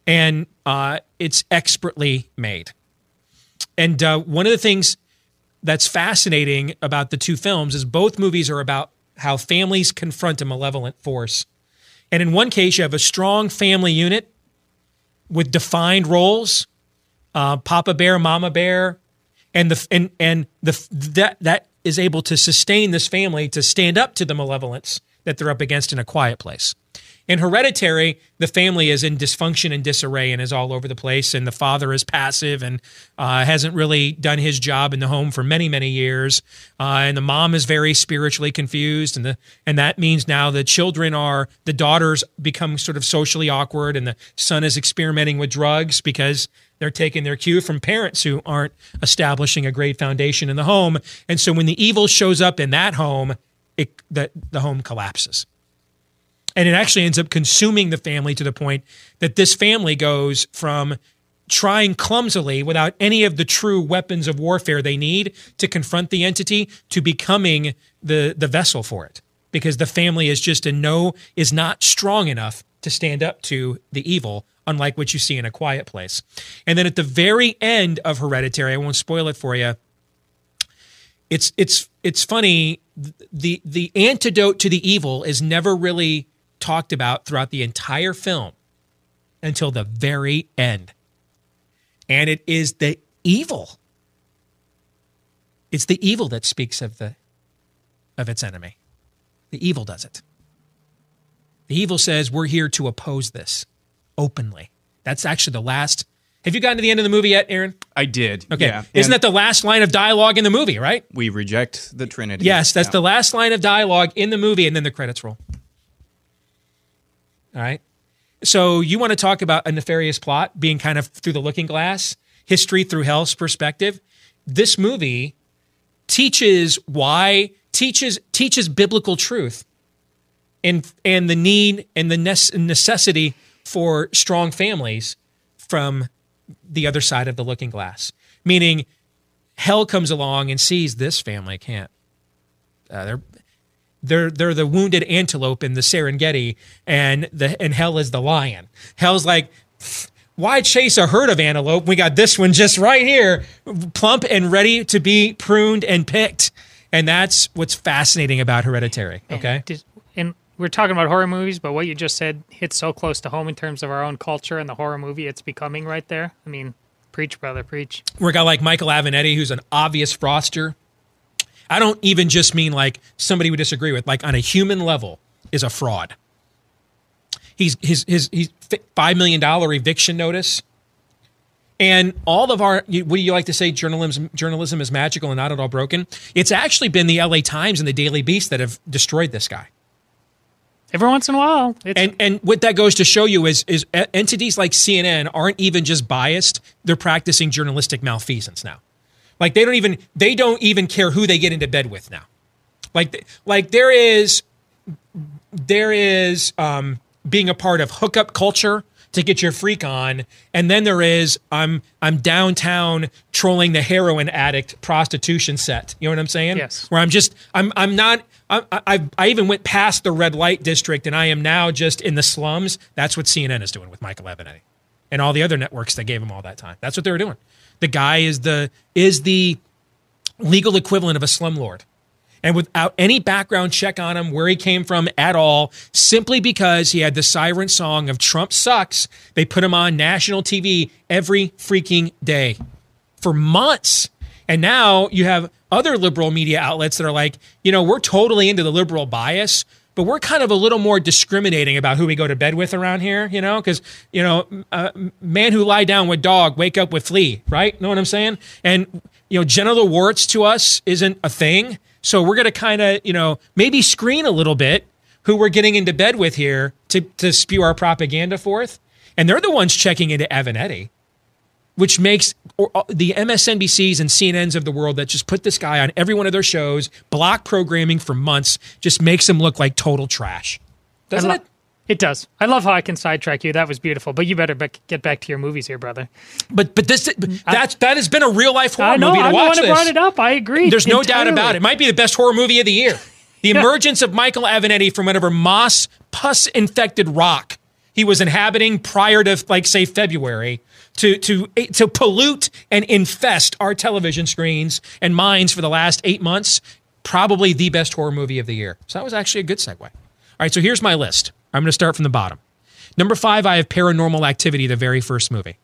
And uh, it's expertly made. And uh, one of the things that's fascinating about the two films is both movies are about how families confront a malevolent force. And in one case, you have a strong family unit with defined roles, uh, Papa Bear, Mama Bear, and the and and the that that is able to sustain this family to stand up to the malevolence that they're up against in a quiet place. In Hereditary, the family is in dysfunction and disarray and is all over the place, and the father is passive and uh, hasn't really done his job in the home for many, many years. Uh, and the mom is very spiritually confused, and the and that means now the children are the daughters become sort of socially awkward, and the son is experimenting with drugs because they're taking their cue from parents who aren't establishing a great foundation in the home. And so when the evil shows up in that home, it, the, the home collapses. And it actually ends up consuming the family to the point that this family goes from trying clumsily without any of the true weapons of warfare they need to confront the entity to becoming the, the vessel for it. Because the family is just a no, is not strong enough to stand up to the evil, unlike what you see in a quiet place. And then at the very end of Hereditary, I won't spoil it for you. It's it's it's funny. The the antidote to the evil is never really talked about throughout the entire film until the very end. And it is the evil. It's the evil that speaks of the of its enemy. The evil does it. The evil says we're here to oppose this openly. That's actually the last. Have you gotten to the end of the movie yet, Aaron? I did. Okay. Yeah. Isn't And that the last line of dialogue in the movie, right? we reject the Trinity? Yes, that's Yeah. the last line of dialogue in the movie, and then the credits roll. All right. So you want to talk about a nefarious plot being kind of through the looking glass, history through hell's perspective. This movie teaches why teaches teaches biblical truth and and the need and the nece- necessity for strong families from the other side of the looking glass. Meaning hell comes along and sees this family can't. Uh, they're they're they're the wounded antelope in the Serengeti, and the and hell is the lion. Hell's like, why chase a herd of antelope? We got this one just right here, plump and ready to be pruned and picked. And that's what's fascinating about Hereditary. Okay, Did- we're talking about horror movies, but what you just said hits so close to home in terms of our own culture and the horror movie it's becoming right there. I mean, preach, brother, preach. We're got like Michael Avenatti, who's an obvious froster. I don't even just mean like somebody we disagree with, like on a human level, is a fraud. He's his his he's five million dollar eviction notice, and all of our what do you like to say? Journalism journalism is magical and not at all broken. It's actually been the L.A. Times and the Daily Beast that have destroyed this guy. Every once in a while, And and what that goes to show you is is entities like CNN aren't even just biased; they're practicing journalistic malfeasance now. Like they don't even they don't even care who they get into bed with now. Like like there is there is um, being a part of hookup culture to get your freak on, and then there is I'm I'm downtown trolling the heroin addict prostitution set. You know what I'm saying? Yes. Where I'm just I'm I'm not. I, I, I even went past the red light district and I am now just in the slums. That's what CNN is doing with Michael Avenatti and all the other networks that gave him all that time. That's what they were doing. The guy is the is the legal equivalent of a slumlord. And without any background check on him, where he came from at all, simply because he had the siren song of Trump sucks, they put him on national TV every freaking day for months. And now you have other liberal media outlets that are like, you know, we're totally into the liberal bias, but we're kind of a little more discriminating about who we go to bed with around here, you know, because, you know, uh, man who lie down with dog, wake up with flea, right? Know what I'm saying? And, you know, genital warts to us isn't a thing. So we're going to kind of, you know, maybe screen a little bit who we're getting into bed with here to, to spew our propaganda forth. And they're the ones checking into Avenatti which makes the MSNBCs and CNNs of the world that just put this guy on every one of their shows, block programming for months, just makes him look like total trash. Doesn't lo- it? It does. I love how I can sidetrack you. That was beautiful. But you better be- get back to your movies here, brother. But but this that that has been a real life horror I know. movie to I'm watch who brought it up. I agree. There's no doubt about it. It might be the best horror movie of the year. The emergence of Michael Avenatti from whatever moss pus infected rock he was inhabiting prior to like say February to to to pollute and infest our television screens and minds for the last 8 months probably the best horror movie of the year. So that was actually a good segue. All right, so here's my list. I'm going to start from the bottom. Number 5 I have Paranormal Activity the very first movie.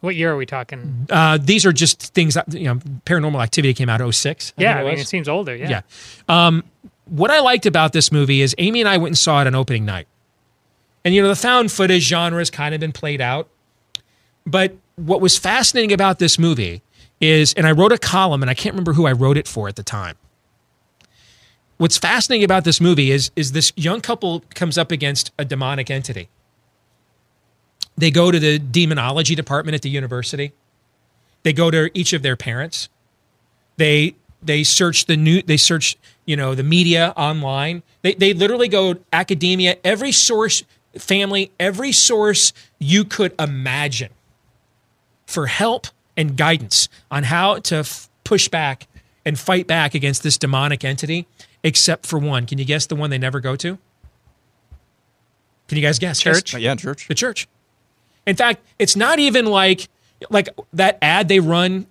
What year are we talking? Uh, these are just things that you know. Paranormal Activity came out 06. Yeah, I mean, it seems older. Yeah. Yeah. Um, what I liked about this movie is Amy and I went and saw it on opening night. And, you know, the found footage genre has kind of been played out. But what was fascinating about this movie is, and I wrote a column, and I can't remember who I wrote it for at the time. What's fascinating about this movie is, is this young couple comes up against a demonic entity. They go to the demonology department at the university. They go to each of their parents. They they search the new they search you know the media online. They they literally go academia every source family every source you could imagine for help and guidance on how to f- push back and fight back against this demonic entity except for one. Can you guess the one they never go to? Can you guys guess? Church? Uh, yeah, church. the church. In fact, it's not even like like that ad they run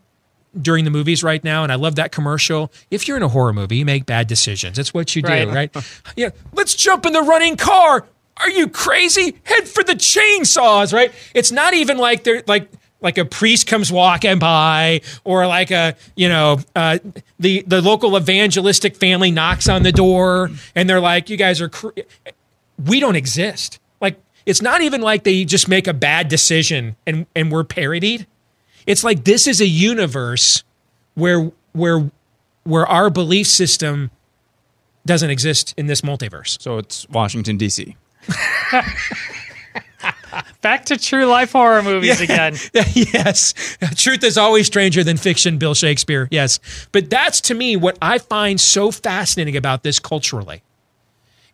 during the movies right now, and I love that commercial. If you're in a horror movie, you make bad decisions. It's what you do, Right. right? yeah, let's jump in the running car. Are you crazy? Head for the chainsaws, right? It's not even like they're like like a priest comes walking by, or like a you know uh, the the local evangelistic family knocks on the door, and they're like, "You guys are." Cr-. We don't exist. Like it's not even like they just make a bad decision and and we're parodied. It's like this is a universe where where where our belief system doesn't exist in this multiverse. So it's Washington D.C. Back to true life horror movies again. yes. Truth is always stranger than fiction, Bill Shakespeare. Yes. But that's to me what I find so fascinating about this culturally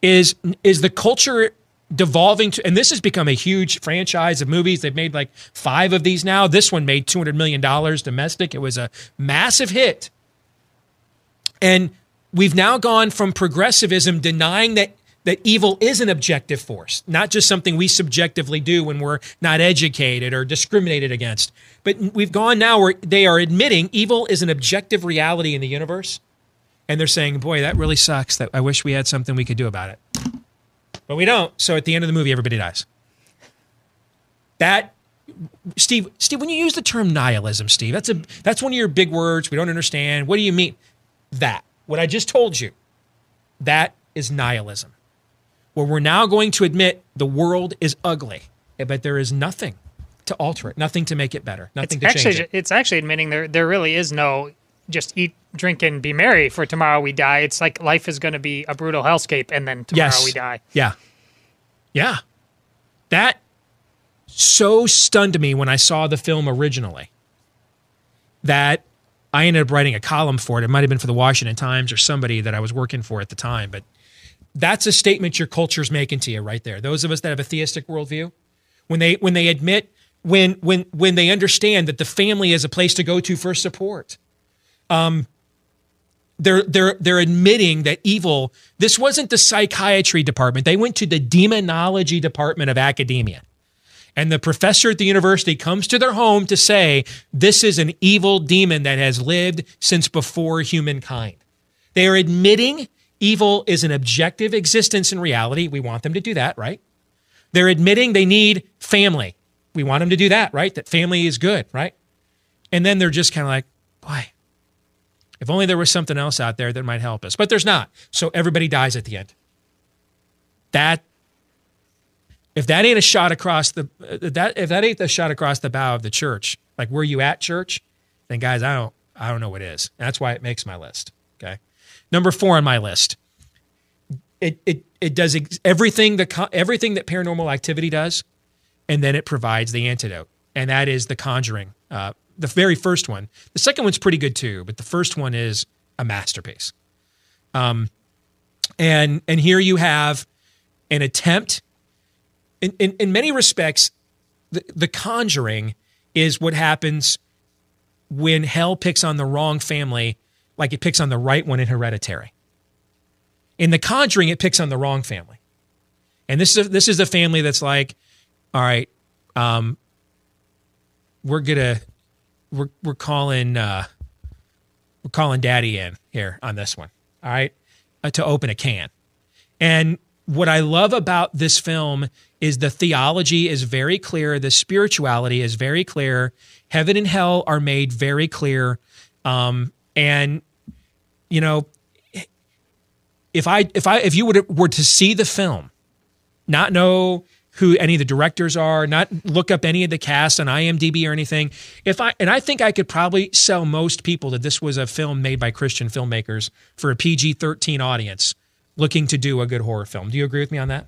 is is the culture devolving to and this has become a huge franchise of movies. They've made like 5 of these now. This one made 200 million dollars domestic. It was a massive hit. And we've now gone from progressivism denying that that evil is an objective force, not just something we subjectively do when we're not educated or discriminated against. But we've gone now where they are admitting evil is an objective reality in the universe. And they're saying, boy, that really sucks. That I wish we had something we could do about it. But we don't. So at the end of the movie, everybody dies. That Steve, Steve, when you use the term nihilism, Steve, that's a that's one of your big words. We don't understand. What do you mean? That. What I just told you. That is nihilism. Where we're now going to admit the world is ugly, but there is nothing to alter it, nothing to make it better, nothing It's to change actually it. it's actually admitting there there really is no just eat, drink, and be merry for tomorrow we die. It's like life is going to be a brutal hellscape, and then tomorrow Yes. we die. Yeah. Yeah. That so stunned me when I saw the film originally that I ended up writing a column for it. It might have been for the Washington Times or somebody that I was working for at the time, but that's a statement your culture's making to you right there. Those of us that have a theistic worldview, when they when they admit when when when they understand that the family is a place to go to for support. Um they're they're they're admitting that evil this wasn't the psychiatry department. They went to the demonology department of academia. And the professor at the university comes to their home to say, This is an evil demon that has lived since before humankind. They are admitting evil is an objective existence in reality. We want them to do that, right? They're admitting they need family. We want them to do that, right? That family is good, right? And then they're just kind of like, Boy, if only there was something else out there that might help us. But there's not. So everybody dies at the end. That if that ain't a shot across the uh, that if that ain't the shot across the bow of the church, like where you at church, then guys, I don't I don't know what is. That's why it makes my list. Okay, number four on my list. It it it does ex- everything the everything that paranormal activity does, and then it provides the antidote, and that is the Conjuring. Uh, the very first one. The second one's pretty good too, but the first one is a masterpiece. Um, and and here you have an attempt in, in, in many respects, the, the conjuring is what happens when hell picks on the wrong family, like it picks on the right one in hereditary. In the conjuring, it picks on the wrong family. And this is a, this is the family that's like, all right, um, we're gonna we're we're calling uh, we're calling daddy in here on this one. All right, uh, to open a can. And what I love about this film is the theology is very clear, the spirituality is very clear, heaven and hell are made very clear, um, and you know, if I if I if you would were to see the film, not know who any of the directors are, not look up any of the cast on IMDb or anything. If I and I think I could probably sell most people that this was a film made by Christian filmmakers for a PG-13 audience looking to do a good horror film. Do you agree with me on that?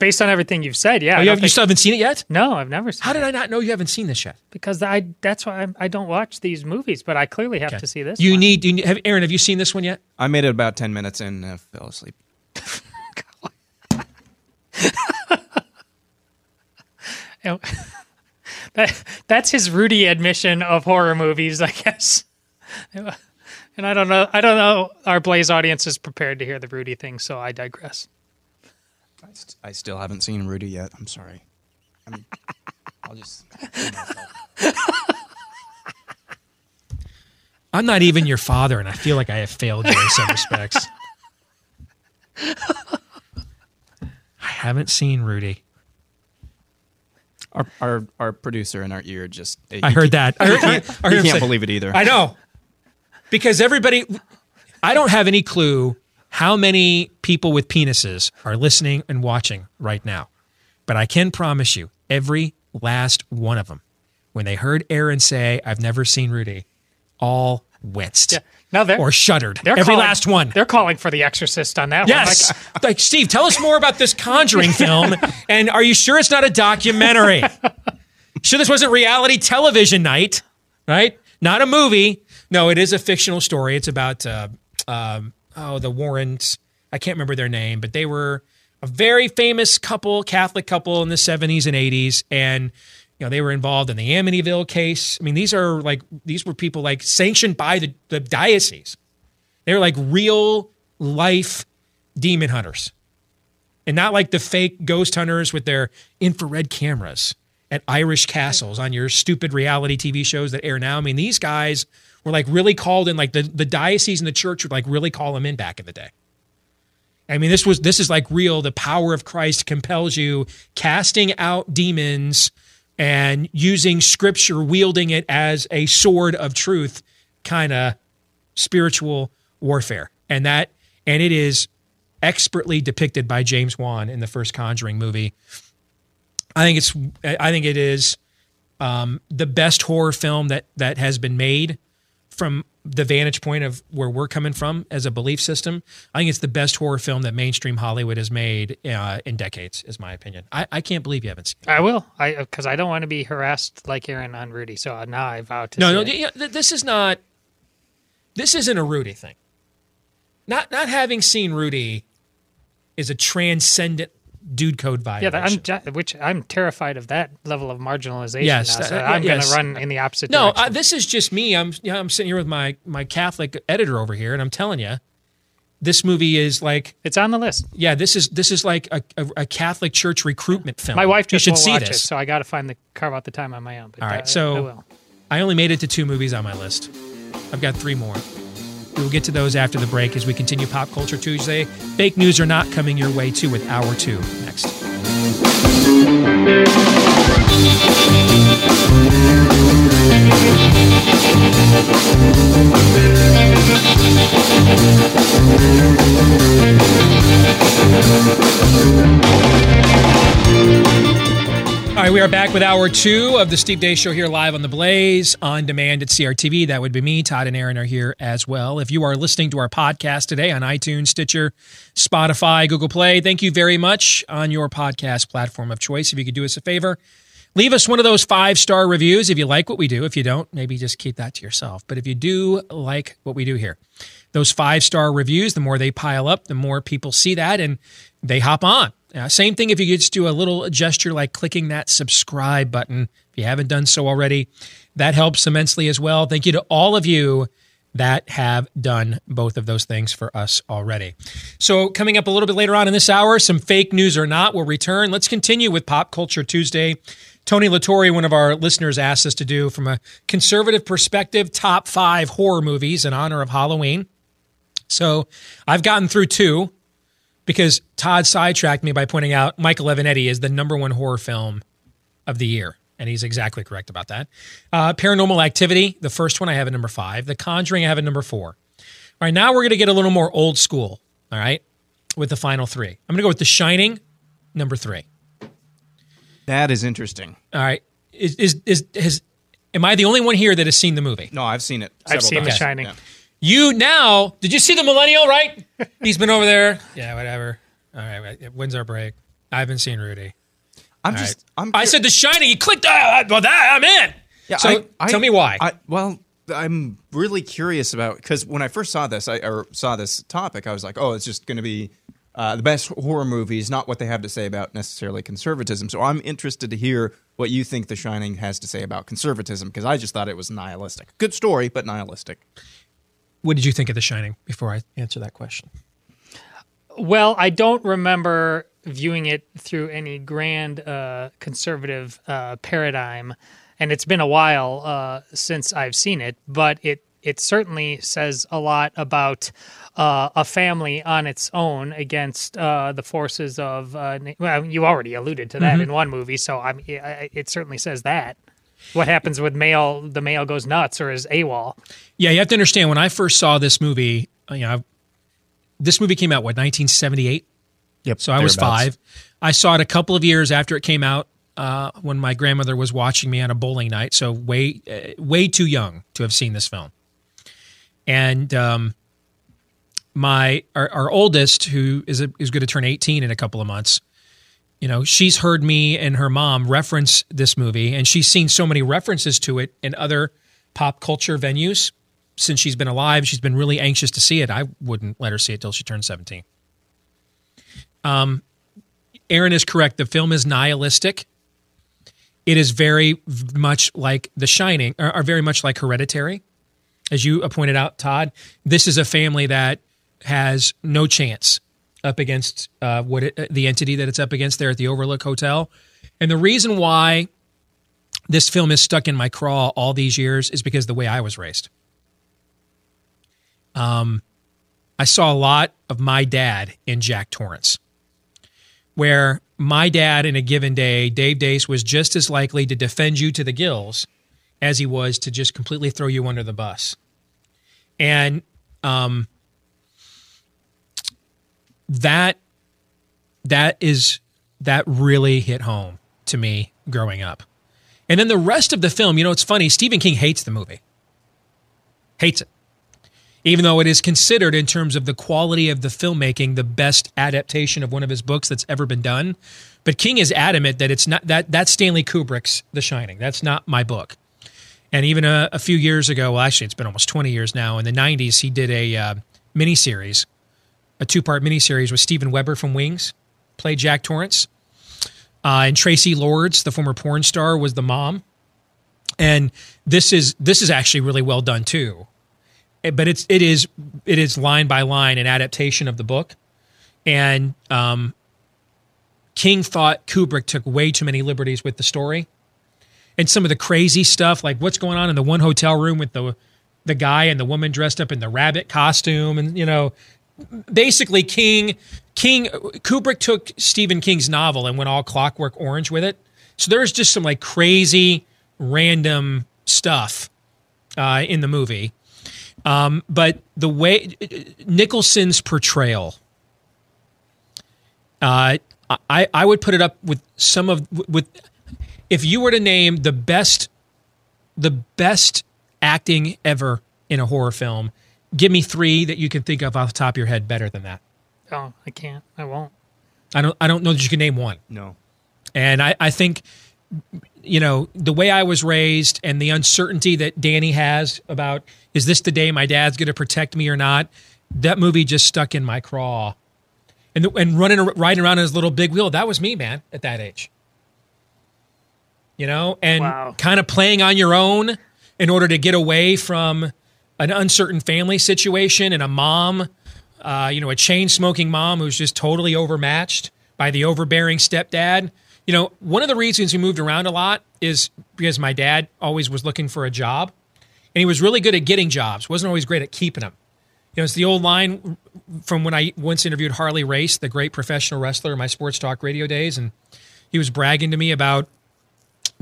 Based on everything you've said, yeah. Oh, you, don't have, you still haven't seen it yet? no, I've never seen How did it. I not know you haven't seen this yet? Because I that's why I'm, I don't watch these movies, but I clearly have to see this. You one. need, you need have, Aaron, have you seen this one yet? I made it about 10 minutes in and fell asleep. That, that's his Rudy admission of horror movies, I guess. And I don't know. I don't know. Our Blaze audience is prepared to hear the Rudy thing, so I digress. I, st- I still haven't seen Rudy yet. I'm sorry. I'm, I'll just. I'm not even your father, and I feel like I have failed you in some respects. I haven't seen Rudy. Our, our, our producer in our ear just. I heard that. I heard, He can't, I heard he him can't say- believe it either. I know. Because everybody, I don't have any clue how many people with penises are listening and watching right now. But I can promise you, every last one of them, when they heard Aaron say, I've never seen Rudy, all winced Now they're or shuddered. they're Every calling- last one. They're calling for The Exorcist on that Yes. one. Like, Steve, tell us more about this Conjuring film. And are you sure it's not a documentary? sure, this wasn't reality television night, right? Not a movie. No, it is a fictional story. It's about, uh, um, oh, the Warrens. I can't remember their name, but they were a very famous couple, Catholic couple in the 70s and 80s. And, you know, they were involved in the Amityville case. I mean, these are like, these were people like sanctioned by the, the diocese. They were like real life demon hunters. And not like the fake ghost hunters with their infrared cameras at Irish castles on your stupid reality TV shows that air now. I mean, these guys were like really called in, like the, the diocese and the church would like really call them in back in the day. I mean, this was this is like real. The power of Christ compels you, casting out demons and using scripture, wielding it as a sword of truth, kind of spiritual warfare. And that and it is expertly depicted by James Wan in the first Conjuring movie. I think it's I think it is um, the best horror film that that has been made from the vantage point of where we're coming from as a belief system. I think it's the best horror film that mainstream Hollywood has made uh, in decades, is my opinion. I, I can't believe you haven't seen. I will. I because I don't want to be harassed like Aaron on Rudy. So now I vow to. No, see no, it. you know, th- this is not. This isn't a Rudy thing. Not not having seen Rudy is a transcendent dude code vibe. Yeah, I'm which I'm terrified of that level of marginalization. Yes, now, so uh, I'm yes. going to run in the opposite No, direction. uh, this is just me. I'm you know, I'm sitting here with my my Catholic editor over here, and I'm telling you, this movie is like it's on the list. yeah. This is this is like a, a, a Catholic church recruitment film. My wife you should see this. it, so I got to find the carve out the time on my own. But All uh, right, I so will. I only made it to two movies on my list. I've got three more. We will get to those after the break as we continue Pop Culture Tuesday. Fake news are not coming your way too with hour two next. All right, we are back with hour two of the Steve Deace Show here live on the Blaze on demand at CRTV. That would be me. Todd and Aaron are here as well. If you are listening to our podcast today on iTunes, Stitcher, Spotify, Google Play, thank you very much on your podcast platform of choice. If you could do us a favor, leave us one of those five star reviews if you like what we do. If you don't, maybe just keep that to yourself. But if you do like what we do here, those five star reviews, the more they pile up, the more people see that and they hop on. Same thing if you just do a little gesture like clicking that subscribe button. If you haven't done so already, that helps immensely as well. Thank you to all of you that have done both of those things for us already. So, coming up a little bit later on in this hour, some fake news or not will return. Let's continue with Pop Culture Tuesday. Tony Latore, one of our listeners, asked us to do from a conservative perspective top five horror movies in honor of Halloween. So, I've gotten through two because Todd sidetracked me by pointing out Michael Avenatti is the number one horror film of the year. And he's exactly correct about that. Uh, Paranormal Activity, the first one I have at number five. The Conjuring, I have at number four. All right, now we're going to get a little more old school, all right, with the final three. I'm going to go with The Shining, number three. That is interesting. All right. Is, is, is, has, am I the only one here that has seen the movie? No, I've seen it. I've several seen The. Shining. Yeah. You now, did you see the millennial, right? He's been over there. Yeah, whatever. All right, right. When's our break? I haven't seen Rudy. I'm All just. right. I'm. I said The Shining. He clicked. Ah, well, that I'm in. Yeah, so I- I- tell me why. I, well, I'm really curious about because when I first saw this, I or saw this topic, I was like, oh, it's just going to be uh, the best horror movies, not what they have to say about necessarily conservatism. So I'm interested to hear what you think The Shining has to say about conservatism because I just thought it was nihilistic. Good story, but nihilistic. What did you think of The Shining? Before I answer that question. Well, I don't remember viewing it through any grand uh, conservative uh, paradigm, and it's been a while uh, since I've seen it. But it it certainly says a lot about uh, a family on its own against uh, the forces of. Uh, well, you already alluded to that in one movie, so I mean, it, it certainly says that. What happens with male? The male goes nuts or is AWOL. Yeah, you have to understand when I first saw this movie, uh, you know, this movie came out what 1978. Yep. So I was five. I saw it a couple of years after it came out uh, when my grandmother was watching me on a bowling night. So way, uh, way too young to have seen this film. And um, my our, our oldest, who is a, is going to turn 18 in a couple of months, you know, she's heard me and her mom reference this movie, and she's seen so many references to it in other pop culture venues since she's been alive. She's been really anxious to see it. I wouldn't let her see it till she turned 17. Um, Aaron is correct. The film is nihilistic. It is very much like The Shining, or, or very much like Hereditary. As you pointed out, Todd, this is a family that has no chance up against uh, what it, the entity that it's up against there at the Overlook Hotel. And the reason why this film is stuck in my craw all these years is because the way I was raised. Um, I saw a lot of my dad in Jack Torrance, where my dad in a given day, Dave Deace, was just as likely to defend you to the gills as he was to just completely throw you under the bus. And um, that that is that really hit home to me growing up. And then the rest of the film, you know, it's funny. Stephen King hates the movie, hates it, even though it is considered, in terms of the quality of the filmmaking, the best adaptation of one of his books that's ever been done. But King is adamant that it's not that that's Stanley Kubrick's The Shining. That's not my book. And even a, a few years ago, well, actually, it's been almost 20 years now. In the 90s, he did a uh, miniseries, a two part miniseries with Steven Weber from Wings, played Jack Torrance. Uh, and Traci Lords, the former porn star, was the mom. And this is this is actually really well done too. Eh, But it's it is it is line by line an adaptation of the book. And um, King thought Kubrick took way too many liberties with the story and some of the crazy stuff, like what's going on in the one hotel room with the the guy and the woman dressed up in the rabbit costume, and you know, basically King King Kubrick took Stephen King's novel and went all Clockwork Orange with it. So there's just some like crazy, random stuff uh, in the movie. Um, but the way Nicholson's portrayal, uh, I I would put it up with some of with if you were to name the best the best acting ever in a horror film, give me three that you can think of off the top of your head better than that. Oh, I can't. I won't. I don't I don't know that you can name one. No. And I, I think, you know, the way I was raised and the uncertainty that Danny has about is this the day my dad's going to protect me or not? That movie just stuck in my craw. And, and running, riding around in his little big wheel, that was me, man, at that age. You know, and Wow. kind of playing on your own in order to get away from an uncertain family situation and a mom, uh, you know, a chain smoking mom who's just totally overmatched by the overbearing stepdad. You know, one of the reasons we moved around a lot is because my dad always was looking for a job and he was really good at getting jobs, wasn't always great at keeping them. You know, it's the old line from when I once interviewed Harley Race, the great professional wrestler in my sports talk radio days, and he was bragging to me about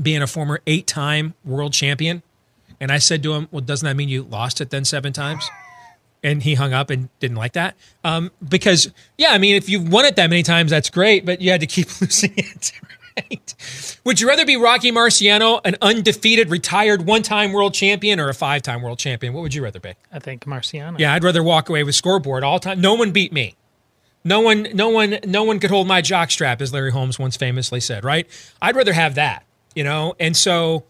being a former eight time world champion. And I said to him, Well, doesn't that mean you lost it then seven times? And he hung up and didn't like that. Um, because, yeah, I mean, if you've won it that many times, that's great, but you had to keep losing it. Right? Would you rather be Rocky Marciano, an undefeated, retired one time world champion, or a five time world champion? What would you rather be? I think Marciano. Yeah, I'd rather walk away with scoreboard all time. No one beat me. No one, no one, no one could hold my jockstrap, as Larry Holmes once famously said. Right? I'd rather have that, you know. And so,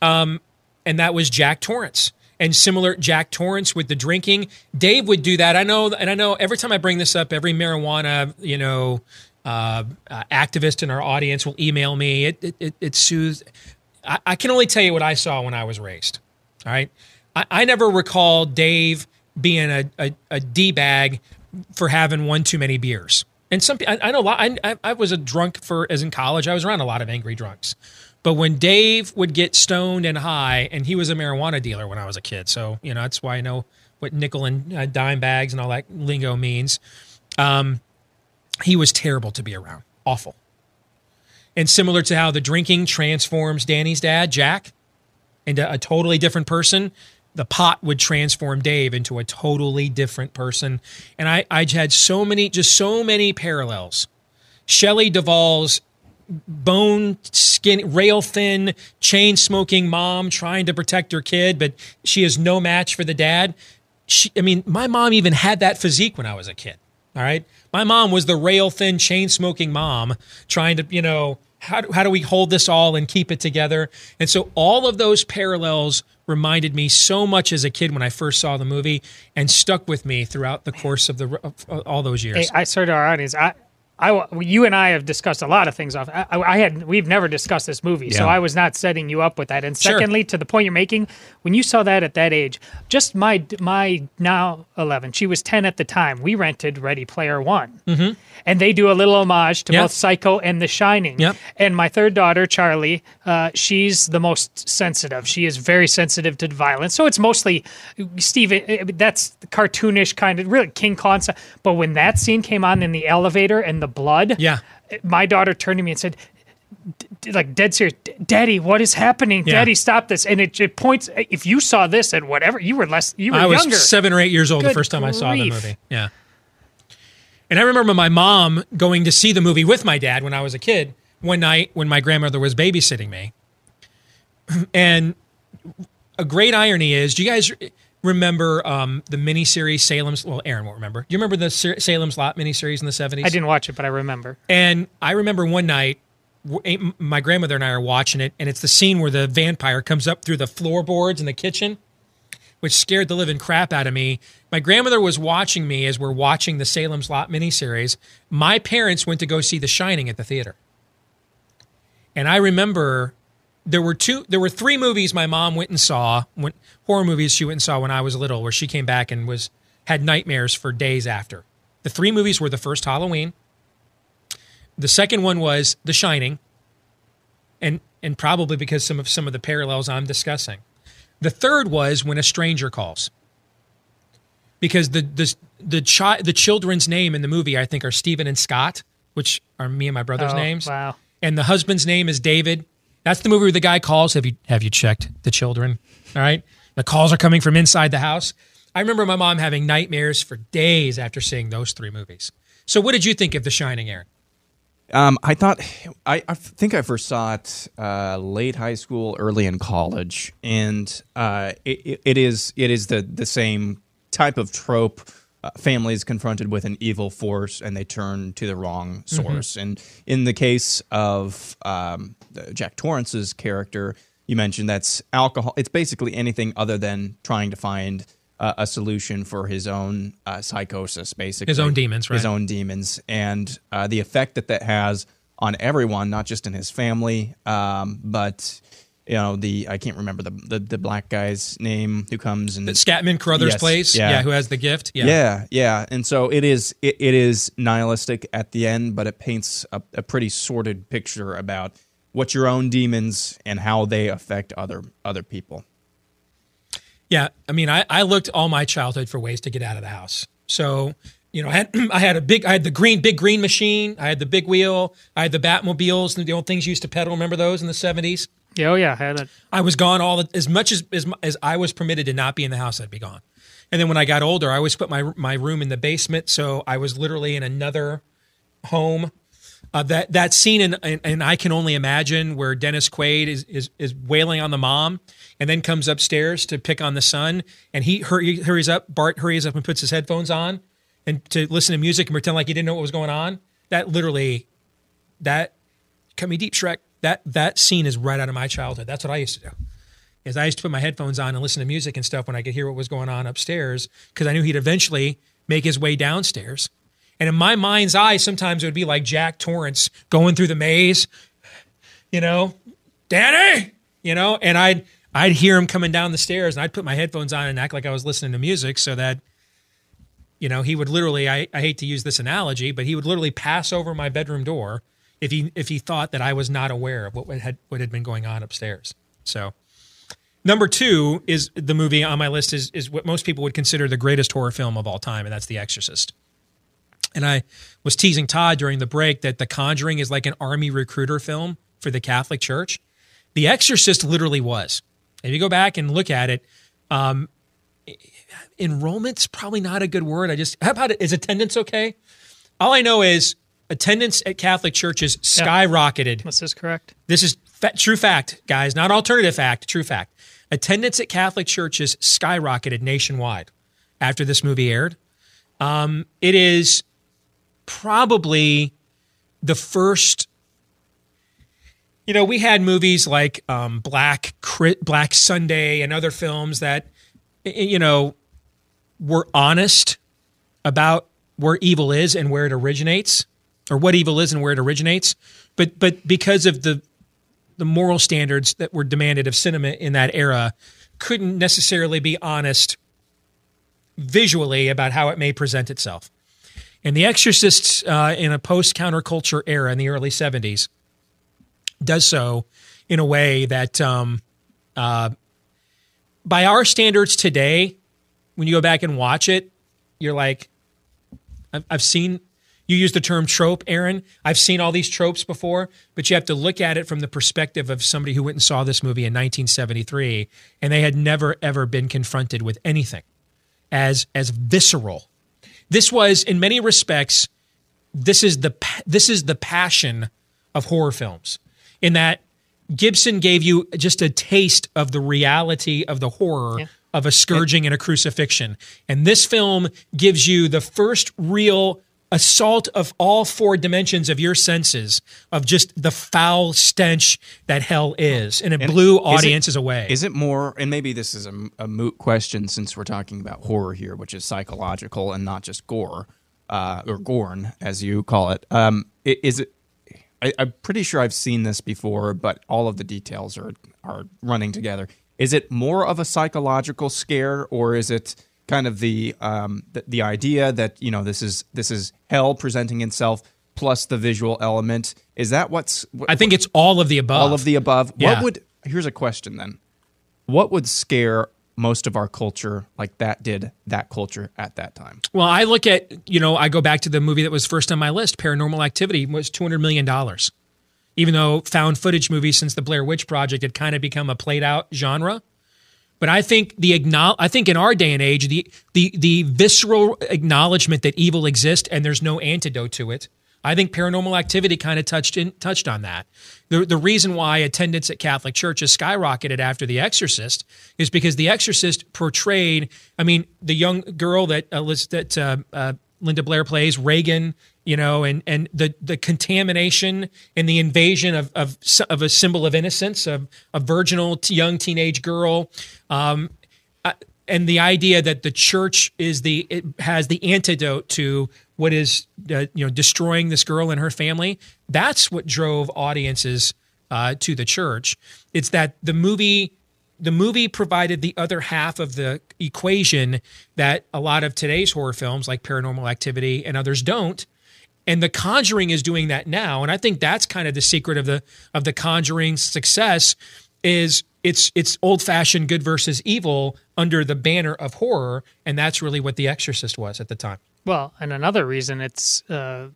um, and that was Jack Torrance. And similar, Jack Torrance with the drinking. Dave would do that. I know, and I know. Every time I bring this up, every marijuana, you know, uh, uh, activist in our audience will email me. It it, it, it soothes. I, I, can only tell you what I saw when I was raised. All right, I, I never recall Dave being a, a, a d bag for having one too many beers. And some I, I know. I, I was a drunk for as in college. I was around a lot of angry drunks. But when Dave would get stoned and high, and he was a marijuana dealer when I was a kid, so you know that's why I know what nickel and uh, dime bags and all that lingo means. Um, he was terrible to be around, awful. And similar to how the drinking transforms Danny's dad, Jack, into a totally different person, the pot would transform Dave into a totally different person. And I, I had so many, just so many parallels. Shelley Duvall's bone skin, rail thin, chain smoking mom trying to protect her kid, but she is no match for the dad. She, I mean, my mom even had that physique when I was a kid. All right. My mom was the rail thin, chain smoking mom trying to, you know, how do, how do we hold this all and keep it together? And so all of those parallels reminded me so much as a kid when I first saw the movie and stuck with me throughout the course of the of all those years. Hey, I started our audience. I, I, you and I have discussed a lot of things off. I, I had we've never discussed this movie, yeah. so I was not setting you up with that. And secondly, sure. to the point you're making, when you saw that at that age, just my my now eleven, she was ten at the time. We rented Ready Player One, mm-hmm. and they do a little homage to yep. both Psycho and The Shining. Yep. And my third daughter, Charlie, uh, she's the most sensitive. She is very sensitive to violence. So it's mostly Steve. That's cartoonish kind of really King Kong. But when that scene came on in the elevator and the blood. Yeah. My daughter turned to me and said, like dead serious, Daddy, what is happening? Yeah. Daddy, stop this! And it, it, points. If you saw this at whatever, you were less. You were younger. I was younger. seven or eight years old Good the first time grief. I saw the movie. Yeah. And I remember my mom going to see the movie with my dad when I was a kid one night when my grandmother was babysitting me. And a great irony is, do you guys remember um, the miniseries Salem's? Well, Aaron won't remember. You remember the Salem's Lot miniseries in the seventies? I didn't watch it, but I remember. And I remember one night, my grandmother and I are watching it, and it's the scene where the vampire comes up through the floorboards in the kitchen, which scared the living crap out of me. My grandmother was watching me as we're watching the Salem's Lot miniseries. My parents went to go see The Shining at the theater. And I remember there were two there were three movies my mom went and saw when, horror movies she went and saw when I was little where she came back and was had nightmares for days after. The three movies were the first Halloween. The second one was The Shining. And and probably because some of some of the parallels I'm discussing. The third was When a Stranger Calls. Because the the the chi- the children's name in the movie I think are Stephen and Scott, which are me and my brother's oh, names. Wow. And the husband's name is David that's the movie where the guy calls. Have you have you checked the children? All right. The calls are coming from inside the house. I remember my mom having nightmares for days after seeing those three movies. So, what did you think of The Shining, Aaron? Um, I thought, I, I, think I first saw it uh, late high school, early in college, and uh, it, it is it is the the same type of trope uh, families confronted with an evil force and they turn to the wrong mm-hmm. source. Mm-hmm. And in the case of um, Jack Torrance's character, you mentioned that's alcohol. It's basically anything other than trying to find uh, a solution for his own uh, psychosis, basically his own demons, right? His own demons, and uh, the effect that that has on everyone, not just in his family, um, but you know the I can't remember the the, the black guy's name who comes and The Scatman Crothers Yes, place. yeah. who has the gift. Yeah. yeah. yeah, And so it is it, it is nihilistic at the end, but it paints a, a pretty sordid picture about what your own demons and how they affect other other people. Yeah, I mean, I, I looked all my childhood for ways to get out of the house. So, you know, I had I had a big I had the green big green machine, I had the big wheel, I had the Batmobiles, the old things you used to pedal. Remember those in the seventies? Yeah, oh yeah, I had. I was gone all the, as much as, as as I was permitted to not be in the house. I'd be gone. And then when I got older, I always put my my room in the basement, so I was literally in another home. Uh, that that scene in, in, and I can only imagine where Dennis Quaid is, is is wailing on the mom, and then comes upstairs to pick on the son, and he hurry, hurries up. Bart hurries up and puts his headphones on, and to listen to music and pretend like he didn't know what was going on. That literally, that cut me deep, Shrek. That that scene is right out of my childhood. That's what I used to do. Is I used to put my headphones on and listen to music and stuff when I could hear what was going on upstairs because I knew he'd eventually make his way downstairs. And in my mind's eye, sometimes it would be like Jack Torrance going through the maze, you know, Danny, you know, and I'd I'd hear him coming down the stairs and I'd put my headphones on and act like I was listening to music so that you know, he would literally I, I hate to use this analogy, but he would literally pass over my bedroom door if he if he thought that I was not aware of what had what had been going on upstairs. So number two is the movie on my list is is what most people would consider the greatest horror film of all time, and that's The Exorcist. And I was teasing Todd during the break that The Conjuring is like an army recruiter film for the Catholic Church. The Exorcist literally was. If you go back and look at it, um, enrollment's probably not a good word. I just how about it? Is attendance okay? All I know is attendance at Catholic churches skyrocketed. This is correct. This is fa- true fact, guys, not alternative fact, true fact. Attendance at Catholic churches skyrocketed nationwide after this movie aired. Um, it is probably the first. You know, we had movies like um, Black Black Sunday and other films that, you know, were honest about where evil is and where it originates, or what evil is and where it originates. But but because of the the moral standards that were demanded of cinema in that era, couldn't necessarily be honest visually about how it may present itself. And The Exorcist, uh, in a post counterculture era in the early 70s, does so in a way that, um, uh, by our standards today, when you go back and watch it, you're like, I've, I've seen, you use the term trope, Aaron. I've seen all these tropes before, but you have to look at it from the perspective of somebody who went and saw this movie in 1973 and they had never, ever been confronted with anything as, as visceral. This was in many respects this is the this is the passion of horror films in that Gibson gave you just a taste of the reality of the horror of a scourging and a crucifixion. And this film gives you the first real assault of all four dimensions of your senses of just the foul stench that hell is and it And blew is it- audiences away Is it more, and maybe this is a, a moot question since we're talking about horror here, which is psychological and not just gore, uh, or gorn, as you call it. Um, is it? I, I'm pretty sure I've seen this before, but all of the details are are running together. Is it more of a psychological scare, or is it kind of the um, the, the idea that you know this is this is hell presenting itself plus the visual element? Is that what's? I think it's all of the above all of the above. Yeah. What would here's a question then. What would scare most of our culture like that did that culture at that time? Well, I look at, you know, I go back to the movie that was first on my list, Paranormal Activity, was $200 million. Even though found footage movies since the Blair Witch Project had kind of become a played out genre. But I think the I think in our day and age, the the the visceral acknowledgement that evil exists and there's no antidote to it. I think paranormal activity kind of touched in, touched on that. The the reason why attendance at Catholic churches skyrocketed after The Exorcist is because The Exorcist portrayed. I mean, the young girl that uh, that uh, uh, Linda Blair plays, Regan, you know, and and the the contamination and the invasion of of of a symbol of innocence, of a virginal t- young teenage girl. Um, uh, and the idea that the church is the it has the antidote to what is uh, you know destroying this girl and her family that's what drove audiences uh, to the church. It's that the movie the movie provided the other half of the equation that a lot of today's horror films like paranormal activity and others don't and the conjuring is doing that now and i think that's kind of the secret of the of the conjuring success is it's it's old fashioned good versus evil under the banner of horror and that's really what the exorcist was at the time Well, and another reason it's uh,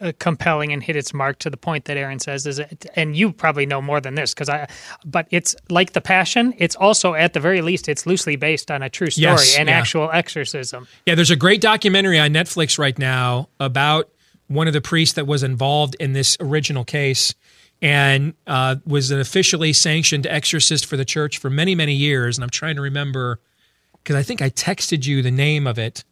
uh, compelling and hit its mark to the point that Aaron says is, it, and you probably know more than this because I, but it's like the Passion. It's also at the very least, it's loosely based on a true story Yes, and yeah. actual exorcism. Yeah, there's a great documentary on Netflix right now about one of the priests that was involved in this original case and uh, was an officially sanctioned exorcist for the church for many, many years. And I'm trying to remember because I think I texted you the name of it.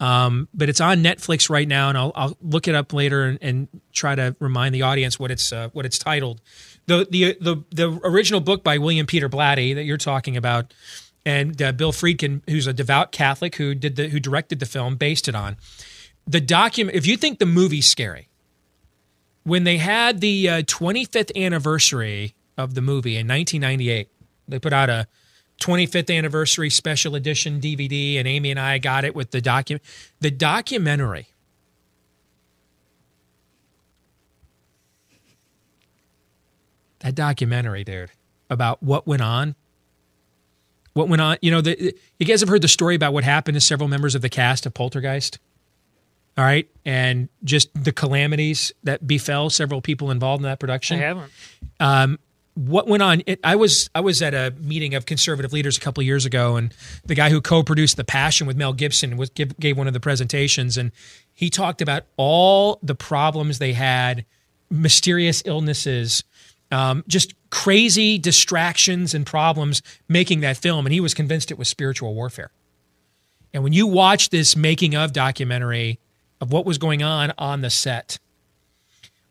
Um, but it's on Netflix right now, and I'll, I'll look it up later and, and try to remind the audience what it's uh, what it's titled. The, the the the original book by William Peter Blatty that you're talking about, and uh, Bill Friedkin, who's a devout Catholic who did the who directed the film, based it on the document. If you think the movie's scary, when they had the uh, 25th anniversary of the movie in 1998, they put out a 25th anniversary special edition DVD, and Amy and I got it with the document. The documentary. That documentary, dude, about what went on. What went on? You know, the, you guys have heard the story about what happened to several members of the cast of Poltergeist. All right, and just the calamities that befell several people involved in that production. I haven't. um, what went on it, i was i was at a meeting of conservative leaders a couple of years ago and the guy who co-produced the passion with mel gibson was give, gave one of the presentations and he talked about all the problems they had mysterious illnesses um, just crazy distractions and problems making that film and he was convinced it was spiritual warfare and when you watch this making of documentary of what was going on on the set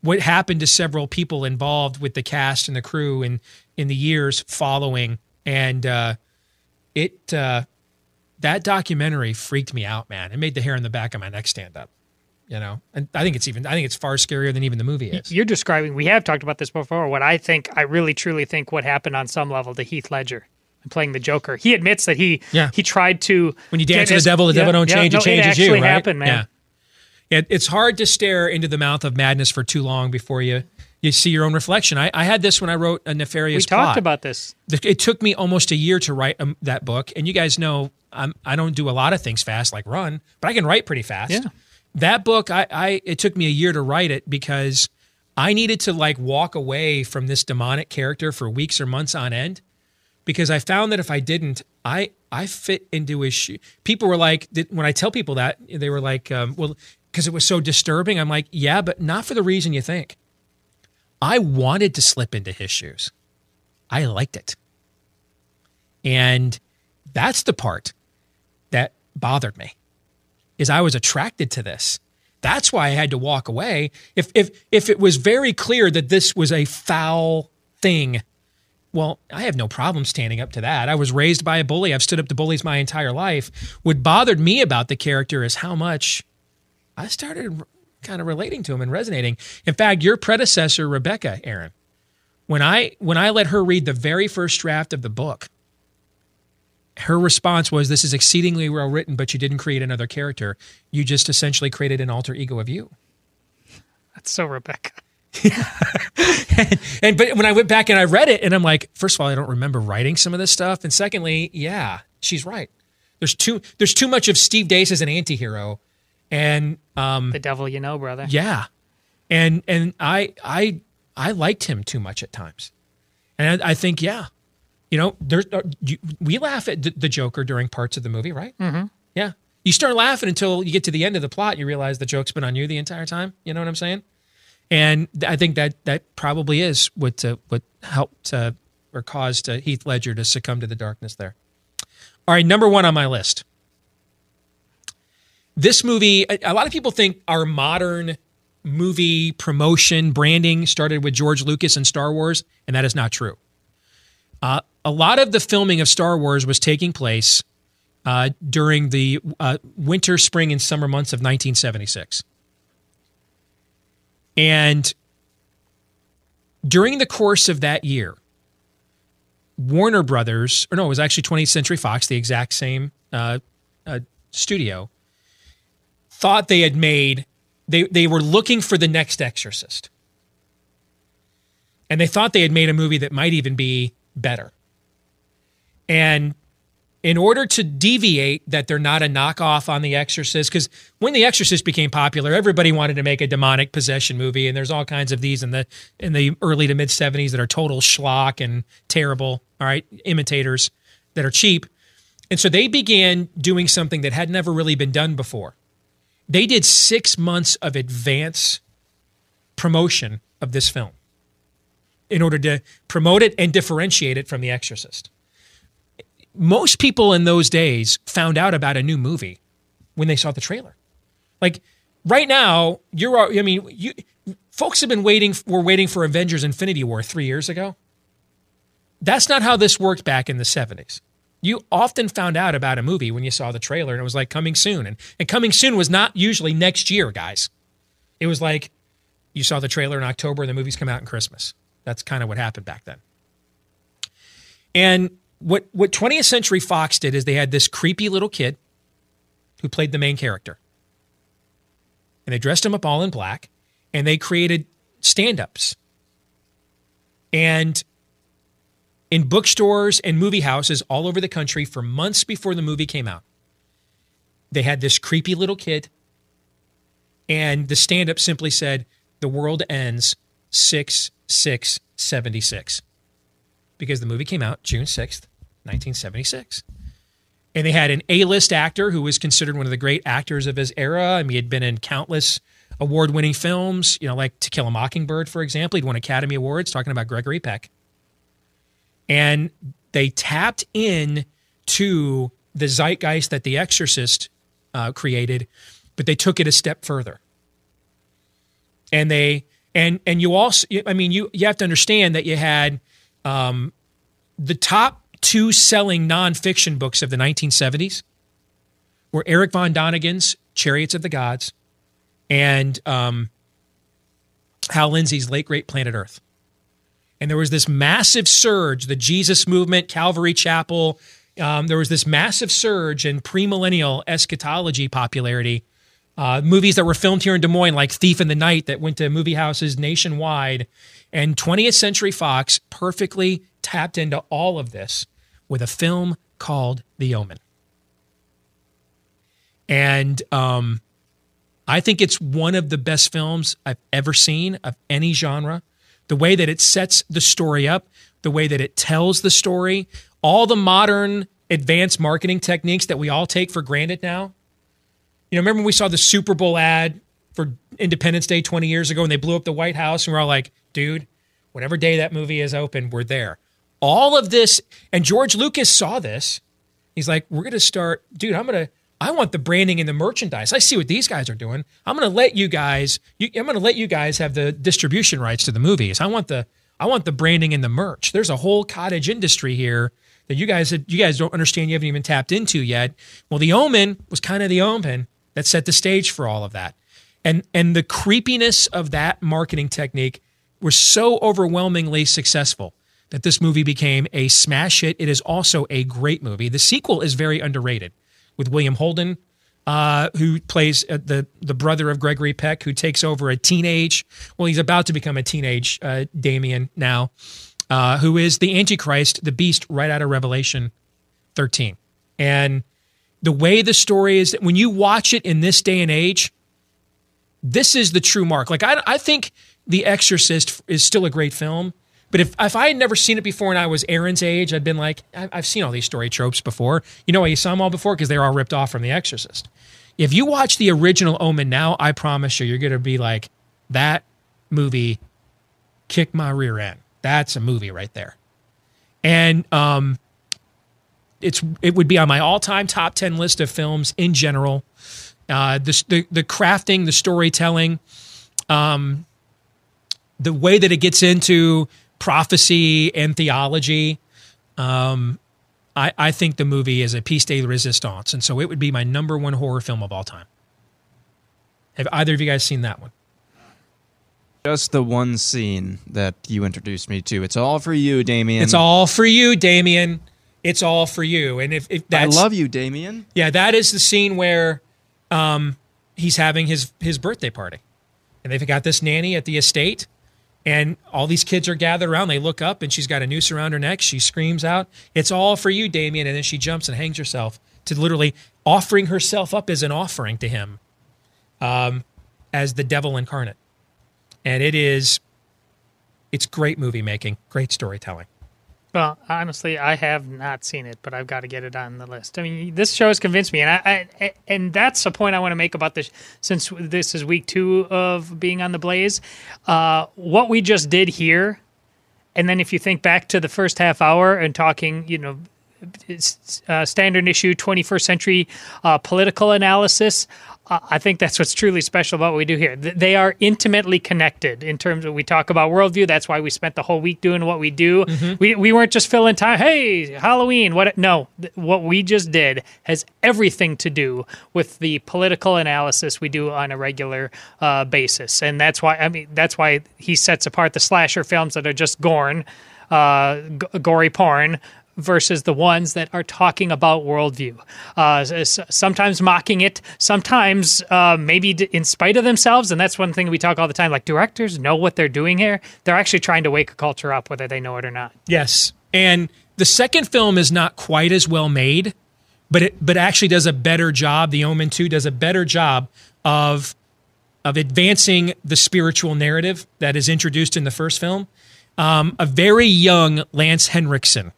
what happened to several people involved with the cast and the crew in in the years following and uh it uh that documentary freaked me out man it made the hair on the back of my neck stand up you know and i think it's even i think it's far scarier than even the movie is You're describing, we have talked about this before, what I think, I really truly think what happened on some level to Heath Ledger playing the Joker. He admits that he Yeah. he tried to. when you dance with the devil the yeah, devil don't yeah, change no, it changes actually you right happened, man. It, it's hard to stare into the mouth of madness for too long before you you see your own reflection i, I had this when i wrote a nefarious We talked Plot. about this. It took me almost a year to write um, that book, and you guys know I'm, I don't do a lot of things fast, like run, but I can write pretty fast. Yeah. That book, I, I it took me a year to write it because I needed to like walk away from this demonic character for weeks or months on end, because I found that if I didn't, I I fit into his shoe. People were like, when I tell people that, they were like, um, well, because it was so disturbing. I'm like, yeah, but not for the reason you think. I wanted to slip into his shoes. I liked it. And that's the part that bothered me. Is I was attracted to this. That's why I had to walk away. If if if it was very clear that this was a foul thing, well, I have no problem standing up to that. I was raised by a bully. I've stood up to bullies my entire life. What bothered me about the character is how much I started kind of relating to him and resonating. In fact, your predecessor, Rebecca Aaron, when I when I let her read the very first draft of the book, her response was, "This is exceedingly well written, but you didn't create another character. You just essentially created an alter ego of you." That's so Rebecca. And but when I went back and I read it, and I'm like, first of all, I don't remember writing some of this stuff, and secondly, yeah, she's right. There's too there's too much of Steve Deace as an antihero, and um, The devil you know, brother. yeah, and and I I I liked him too much at times, and I, I think yeah, you know, there's uh, you, we laugh at the, the Joker during parts of the movie, right? Mm-hmm. Yeah, you start laughing until you get to the end of the plot, you realize the joke's been on you the entire time. You know what I'm saying? And I think that that probably is what uh, what helped uh, or caused uh, Heath Ledger to succumb to the darkness there. All right, number one on my list. This movie, a, lot of people think our modern movie promotion branding started with George Lucas and Star Wars, and that is not true. Uh, a lot of the filming of Star Wars was taking place uh, during the uh, winter, spring, and summer months of 1976. And during the course of that year, Warner Brothers, or no, it was actually 20th Century Fox, the exact same uh, uh, studio, thought they had made, they, they were looking for the next Exorcist. And they thought they had made a movie that might even be better. And in order to deviate that they're not a knockoff on The Exorcist, because when The Exorcist became popular, everybody wanted to make a demonic possession movie, and there's all kinds of these in the in the early to mid '70s that are total schlock and terrible. All right, imitators that are cheap, and so they began doing something that had never really been done before. They did six months of advance promotion of this film in order to promote it and differentiate it from The Exorcist most people in those days found out about a new movie when they saw the trailer. Like right now, you're I mean, you folks have been waiting were waiting for Avengers Infinity War 3 years ago. That's not how this worked back in the 70s. You often found out about a movie when you saw the trailer and it was like coming soon and and coming soon was not usually next year, guys. It was like you saw the trailer in October and the movies come out in Christmas. That's kind of what happened back then. And what what 20th Century Fox did is they had this creepy little kid who played the main character. And they dressed him up all in black and they created stand-ups. And in bookstores and movie houses all over the country for months before the movie came out. They had this creepy little kid and the stand-up simply said the world ends 6 6 76 because the movie came out June 6th 1976. And they had an A list actor who was considered one of the great actors of his era. I mean, he had been in countless award winning films, you know, like To Kill a Mockingbird, for example. He'd won Academy Awards talking about Gregory Peck. And they tapped in to the zeitgeist that The Exorcist uh, created, but they took it a step further. And they, and, and you also, I mean, you, you have to understand that you had um, the top two selling nonfiction books of the 1970s were Erich von Däniken's Chariots of the Gods and um, Hal Lindsey's Late Great Planet Earth. And there was this massive surge, the Jesus movement, Calvary Chapel. Um, there was this massive surge in premillennial eschatology popularity. Uh, movies that were filmed here in Des Moines, like Thief in the Night, that went to movie houses nationwide. And 20th Century Fox perfectly tapped into all of this with a film called The Omen. And um, I think it's one of the best films I've ever seen of any genre. The way that it sets the story up, the way that it tells the story, all the modern advanced marketing techniques that we all take for granted now. You know, remember when we saw the Super Bowl ad for Independence Day 20 years ago and they blew up the White House and we're all like, dude, whatever day that movie is open, we're there. All of this, and George Lucas saw this. He's like, we're going to start, dude, I'm going to, I want the branding and the merchandise. I see what these guys are doing. I'm going to let you guys, you, I'm going to let you guys have the distribution rights to the movies. I want the, I want the branding and the merch. There's a whole cottage industry here that you guys, you guys don't understand. You haven't even tapped into yet. Well, The Omen was kind of the omen that set the stage for all of that. And, and the creepiness of that marketing technique was so overwhelmingly successful that this movie became a smash hit. It is also a great movie. The sequel is very underrated with William Holden, uh, who plays uh, the the brother of Gregory Peck, who takes over a teenage. Well, he's about to become a teenage uh, Damien now, uh, who is the Antichrist, the beast, right out of Revelation 13. And the way the story is, that when you watch it in this day and age, this is the true mark. Like I, I think The Exorcist is still a great film but if, if I had never seen it before and I was Aaron's age, I'd been like, I've seen all these story tropes before. You know why you saw them all before? Because they were all ripped off from The Exorcist. If you watch the original Omen now, I promise you, you're going to be like, that movie kicked my rear end. That's a movie right there. And um, it's it would be on my all-time top 10 list of films in general. Uh, the, the, the crafting, the storytelling, um, the way that it gets into prophecy and theology. Um, I, I think the movie is a piece de resistance, and so it would be my number one horror film of all time. Have either of you guys seen that one? Just the one scene that you introduced me to. It's all for you, Damien. It's all for you, Damien. It's all for you. And if, if I love you, Damien. Yeah, that is the scene where um, he's having his his birthday party, and they've got this nanny at the estate, and all these kids are gathered around. They look up, and she's got a noose around her neck. She screams out, "It's all for you, Damien!" And then she jumps and hangs herself to literally offering herself up as an offering to him, um, as the devil incarnate. And it is, it's great movie making, great storytelling. Well, honestly, I have not seen it, but I've got to get it on the list. I mean, this show has convinced me, and I, I and that's a point I want to make about this. Since this is week two of being on the Blaze, uh, what we just did here, and then if you think back to the first half hour and talking, you know, uh, standard issue 21st century uh, political analysis. I think that's what's truly special about what we do here. They are intimately connected in terms of we talk about worldview. That's why we spent the whole week doing what we do. We, we weren't just filling time. Hey, Halloween. What? No, what we just did has everything to do with the political analysis we do on a regular uh, basis, and that's why I mean that's why he sets apart the slasher films that are just gorn, uh, g- gory porn versus the ones that are talking about worldview. Uh, sometimes mocking it, sometimes uh, maybe in spite of themselves. And that's one thing we talk all the time. Like directors know what they're doing here. They're actually trying to wake a culture up, whether they know it or not. Yes, and the second film is not quite as well made, but it but actually does a better job. The Omen Two does a better job of of advancing the spiritual narrative that is introduced in the first film. Um, a very young Lance Henriksen,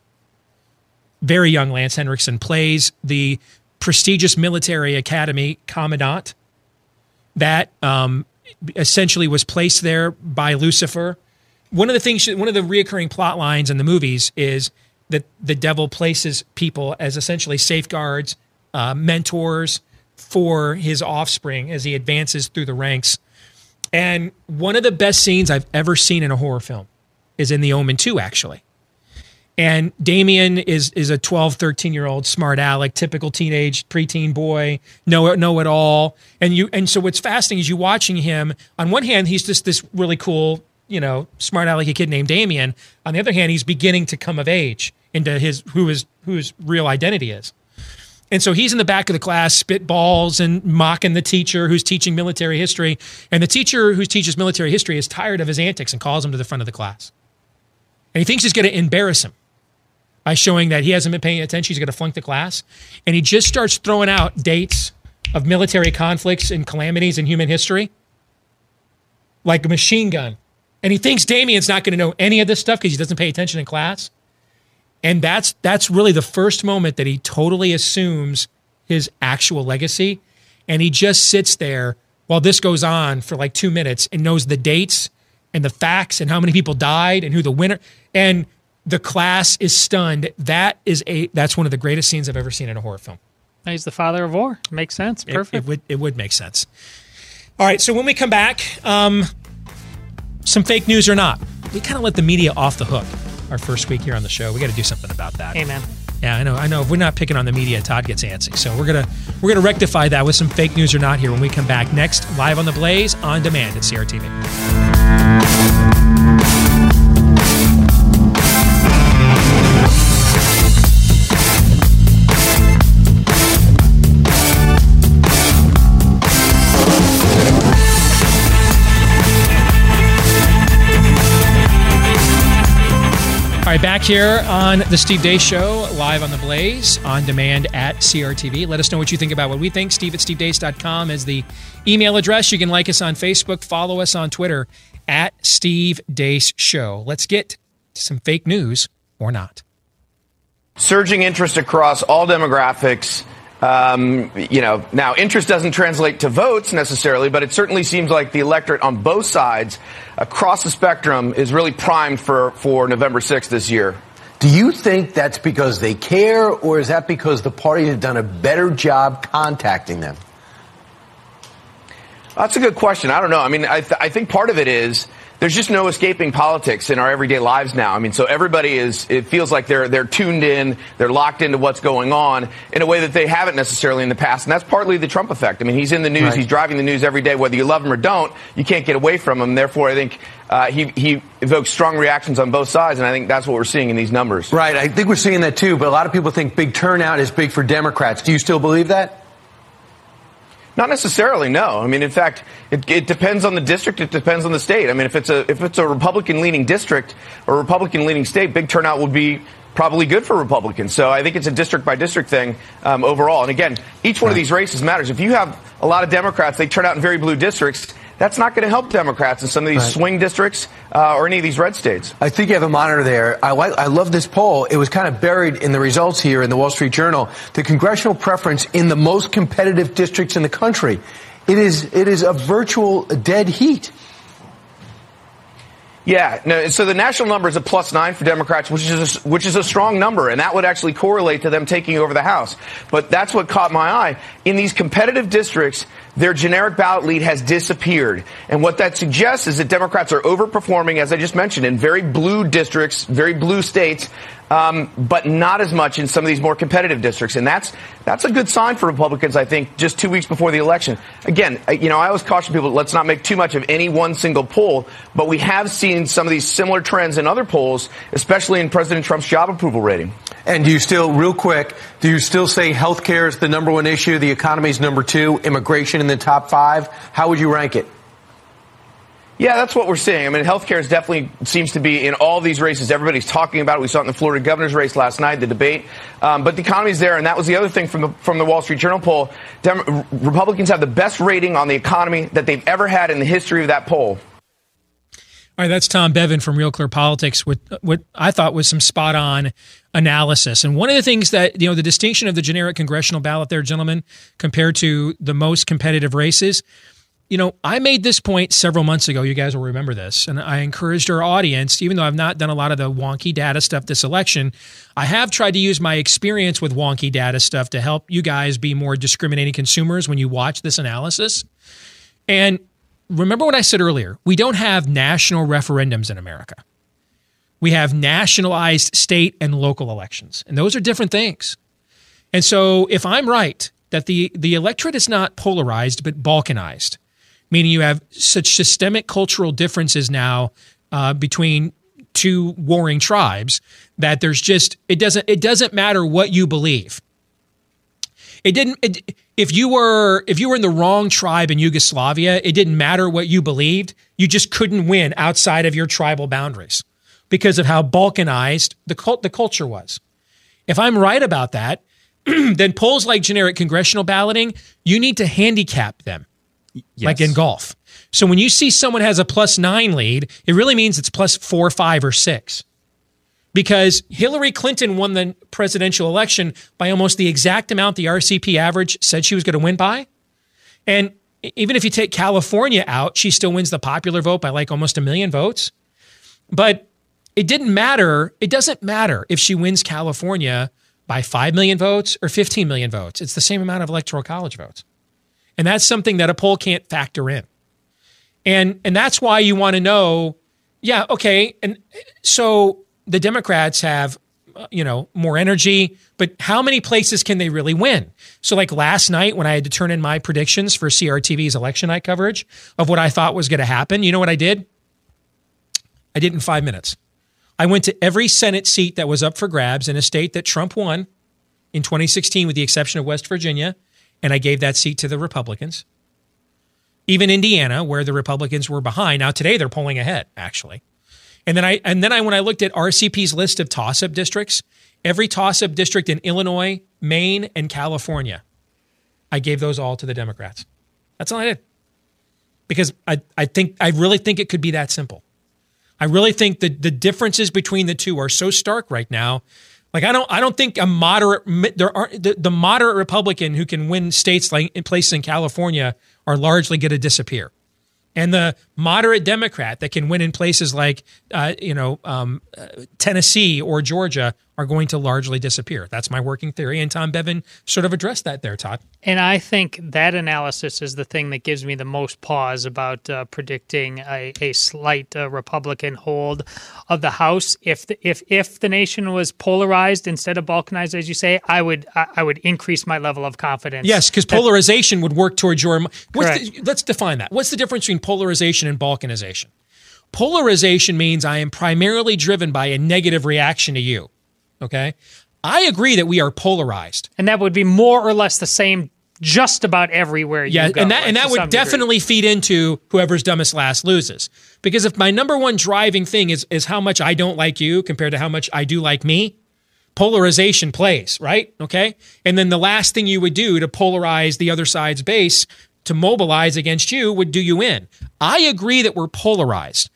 very young Lance Henriksen, plays the prestigious military academy commandant that um, essentially was placed there by Lucifer. One of the things, one of the reoccurring plot lines in the movies is that the devil places people as essentially safeguards, uh, mentors for his offspring as he advances through the ranks. And one of the best scenes I've ever seen in a horror film is in The Omen 2, actually. And Damien is is a 12, 13 year old smart aleck, typical teenage preteen boy, know know it all. And you and so what's fascinating is you watching him. On one hand, he's just this really cool, you know, smart alecky kid named Damien. On the other hand, he's beginning to come of age into his who is who his real identity is. And so he's in the back of the class, spitballs and mocking the teacher who's teaching military history. And the teacher who teaches military history is tired of his antics and calls him to the front of the class. And he thinks he's going to embarrass him by showing that he hasn't been paying attention. He's going to flunk the class. And he just starts throwing out dates of military conflicts and calamities in human history like a machine gun. And he thinks Damien's not going to know any of this stuff because he doesn't pay attention in class. And that's that's really the first moment that he totally assumes his actual legacy. And he just sits there while this goes on for like two minutes and knows the dates and the facts and how many people died and who the winner and the class is stunned. That is a that's one of the greatest scenes I've ever seen in a horror film. He's the father of war. Makes sense. It- Perfect. It, would it would make sense. All right, so when we come back, um, some fake news or not, we kind of let the media off the hook. Our first week here on the show, we got to do something about that. Amen. Yeah, I know. I know. If we're not picking on the media, Todd gets antsy. So we're gonna we're gonna rectify that with some fake news or not here when we come back next, live on the Blaze on demand at CRTV. Right, back here on the Steve Deace Show, live on the Blaze, on demand at CRTV. Let us know what you think about what we think. Steve at stevedeace.com is the email address. You can like us on Facebook, follow us on Twitter at Steve Deace Show. Let's get to some fake news or not. surging interest across all demographics. Um, you know, now interest doesn't translate to votes necessarily, but it certainly seems like the electorate on both sides across the spectrum is really primed for, for November 6th this year. Do you think that's because they care, or is that because the party has done a better job contacting them? That's a good question. I don't know. I mean, I, th- I think part of it is there's just no escaping politics in our everyday lives now. I mean, so everybody is, it feels like they're, they're tuned in, they're locked into what's going on in a way that they haven't necessarily in the past. And that's partly the Trump effect. I mean, he's in the news, Right. he's driving the news every day, whether you love him or don't, you can't get away from him. Therefore, I think uh, he, he evokes strong reactions on both sides, and I think that's what we're seeing in these numbers. Right. I think we're seeing that too, but a lot of people think big turnout is big for Democrats. Do you still believe that? Not necessarily, no. I mean, in fact, it, it depends on the district. It depends on the state. I mean, if it's a if it's a Republican leaning district or Republican leaning state, big turnout would be probably good for Republicans. So I think it's a district by district thing um, overall. And again, each one of these races matters. If you have a lot of Democrats, they turn out in very blue districts. That's not going to help Democrats in some of these Right. swing districts uh, or any of these red states. I think you have a monitor there. I, like, I love this poll. It was kind of buried in the results here in the Wall Street Journal. The congressional preference in the most competitive districts in the country. It is, it is a virtual dead heat. Yeah, no, so the national number is a plus nine for Democrats, which is a, which is a strong number, and that would actually correlate to them taking over the House. But that's what caught my eye. In these competitive districts, their generic ballot lead has disappeared. And what that suggests is that Democrats are overperforming, as I just mentioned, in very blue districts, very blue states, um, but not as much in some of these more competitive districts. And that's that's a good sign for Republicans, I think, just two weeks before the election. Again, you know, I always caution people, let's not make too much of any one single poll, but we have seen some of these similar trends in other polls, especially in President Trump's job approval rating. And do you still, real quick, do you still say healthcare is the number one issue, the economy is number two, immigration in the top five? How would you rank it? Yeah, that's what we're seeing. I mean, healthcare is definitely seems to be in all these races. Everybody's talking about it. We saw it in the Florida governor's race last night, the debate. Um, but the economy's there, and that was the other thing from the from the Wall Street Journal poll. Dem- Republicans have the best rating on the economy that they've ever had in the history of that poll. All right, that's Tom Bevan from Real Clear Politics. What what I thought was some spot on analysis, and one of the things that you know the distinction of the generic congressional ballot, there, gentlemen, compared to the most competitive races. You know, I made this point several months ago. You guys will remember this, and I encouraged our audience, even though I've not done a lot of the wonky data stuff this election, I have tried to use my experience with wonky data stuff to help you guys be more discriminating consumers when you watch this analysis. And remember what I said earlier we don't have national referendums in America. We have nationalized state and local elections, and those are different things. And so, if I'm right that the, the electorate is not polarized but balkanized, meaning you have such systemic cultural differences now uh, between two warring tribes that there's just it doesn't it doesn't matter what you believe. It didn't. It, if you were if you were in the wrong tribe in Yugoslavia, it didn't matter what you believed. You just couldn't win outside of your tribal boundaries because of how balkanized the cult, the culture was. If I'm right about that, then polls like generic congressional balloting, you need to handicap them, like in golf. So when you see someone has a plus nine lead, it really means it's plus four, five, or six because Hillary Clinton won the presidential election by almost the exact amount the RCP average said she was going to win by. And even if you take California out, she still wins the popular vote by like almost a million votes. But it didn't matter. It doesn't matter if she wins California by 5 million votes or 15 million votes. It's the same amount of electoral college votes. And that's something that a poll can't factor in. And and that's why you want to know, yeah, okay. And so the Democrats have, uh, you know, more energy, but how many places can they really win? So, like last night when I had to turn in my predictions for CRTV's election night coverage of what I thought was going to happen, you know what I did? I did in five minutes. I went to every Senate seat that was up for grabs in a state that Trump won in 2016, with the exception of West Virginia, and I gave that seat to the Republicans. Even Indiana, where the Republicans were behind. Now today they're pulling ahead, actually. And then I and then I when I looked at RCP's list of toss-up districts, every toss-up district in Illinois, Maine, and California, I gave those all to the Democrats. That's all I did. Because I, I think I really think it could be that simple. I really think that the differences between the two are so stark right now. Like I don't I don't think a moderate there are the, the moderate Republican who can win states like in places in California are largely going to disappear. And the moderate Democrat that can win in places like, uh, you know, um, uh, Tennessee or Georgia are going to largely disappear. That's my working theory. And Tom Bevan sort of addressed that there, Todd. And I think that analysis is the thing that gives me the most pause about uh, predicting a, a slight uh, Republican hold of the House. If the, if if the nation was polarized instead of balkanized, as you say, I would I, I would increase my level of confidence. Yes, because polarization would work towards your. What's the, let's define that. What's the difference between polarization and balkanization? Polarization means I am primarily driven by a negative reaction to you. Okay, I agree that we are polarized. and that would be more or less the same just about everywhere you Yeah, go. and that right, and that would degree. definitely feed into whoever's dumbest last loses. Because if my number one driving thing is is how much I don't like you compared to how much I do like me, polarization plays, right? Okay? And then the last thing you would do to polarize the other side's base to mobilize against you would do you in. I agree that we're polarized.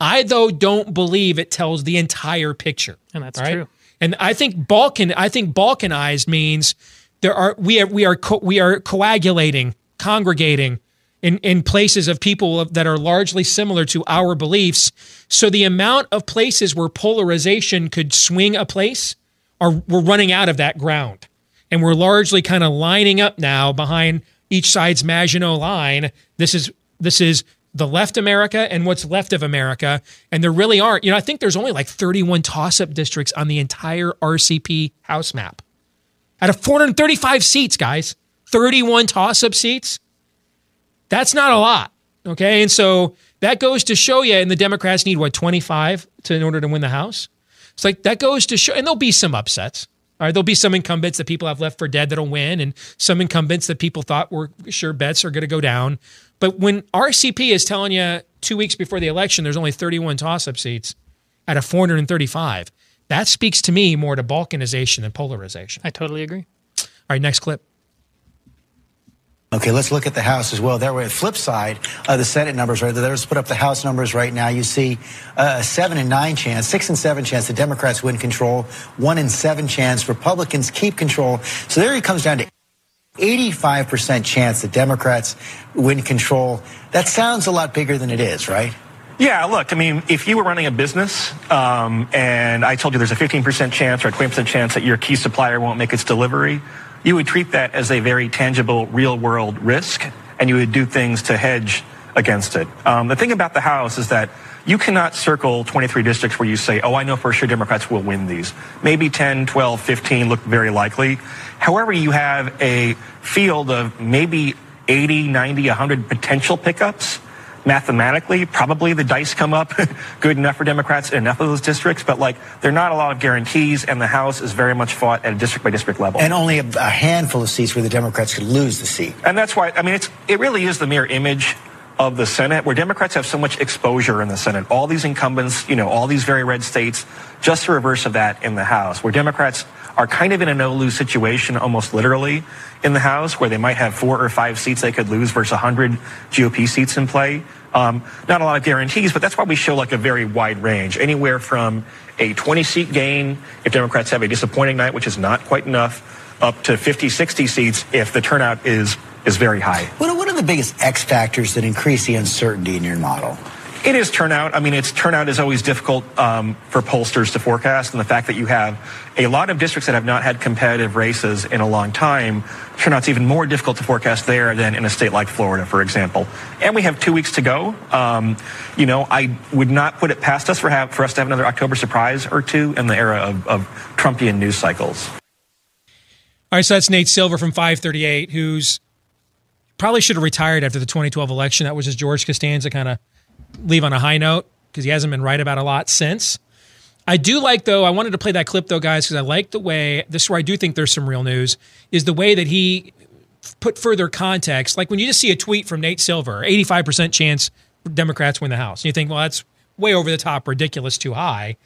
I though don't believe it tells the entire picture. And that's right? true. And I think Balkan I think balkanized means there are we are we are co- we are coagulating, congregating in in places of people that are largely similar to our beliefs. So the amount of places where polarization could swing a place are we're running out of that ground. And we're largely kind of lining up now behind each side's Maginot line. This is this is the left America and what's left of America. And there really aren't, you know, I think there's only like 31 toss up districts on the entire RCP house map. Out of 435 seats, guys, 31 toss up seats. That's not a lot. Okay. And so that goes to show you, and the Democrats need what, 25 to, in order to win the House? It's like that goes to show, and there'll be some upsets. All right, there'll be some incumbents that people have left for dead that'll win, and some incumbents that people thought were sure bets are going to go down. But when RCP is telling you two weeks before the election there's only 31 toss up seats out of 435, that speaks to me more to balkanization than polarization. I totally agree. All right, next clip. Okay, let's look at the House as well. There, we're flip side of the Senate numbers right there. Let's put up the House numbers right now. You see uh, a seven and nine chance, six and seven chance the Democrats win control, one and seven chance Republicans keep control. So there it comes down to 85% chance the Democrats win control. That sounds a lot bigger than it is, right? Yeah, look, I mean, if you were running a business um, and I told you there's a 15% chance or a 20% chance that your key supplier won't make its delivery, you would treat that as a very tangible, real world risk, and you would do things to hedge against it. Um, the thing about the House is that you cannot circle 23 districts where you say, oh, I know for sure Democrats will win these. Maybe 10, 12, 15 look very likely. However, you have a field of maybe 80, 90, 100 potential pickups mathematically, probably the dice come up good enough for Democrats in enough of those districts, but like there are not a lot of guarantees, and the House is very much fought at a district by district level. And only a, a handful of seats where the Democrats could lose the seat. And that's why, I mean, it's, it really is the mirror image of the Senate, where Democrats have so much exposure in the Senate. All these incumbents, you know, all these very red states, just the reverse of that in the House, where Democrats are kind of in a no lose situation, almost literally, in the House, where they might have four or five seats they could lose versus 100 GOP seats in play. Um, not a lot of guarantees, but that's why we show like a very wide range, anywhere from a 20 seat gain if Democrats have a disappointing night, which is not quite enough, up to 50, 60 seats if the turnout is is very high. What are, what are the biggest X factors that increase the uncertainty in your model? It is turnout. I mean, it's turnout is always difficult um, for pollsters to forecast, and the fact that you have a lot of districts that have not had competitive races in a long time, turnout's even more difficult to forecast there than in a state like Florida, for example. And we have two weeks to go. Um, you know, I would not put it past us for have for us to have another October surprise or two in the era of, of Trumpian news cycles. All right, so that's Nate Silver from 538, who's probably should have retired after the 2012 election. That was his George Costanza kind of leave on a high note because he hasn't been right about a lot since. I do like though. I wanted to play that clip though, guys, because I like the way. This is where I do think there's some real news. Is the way that he put further context. Like when you just see a tweet from Nate Silver, 85% chance Democrats win the House, and you think, well, that's way over the top, ridiculous, too high.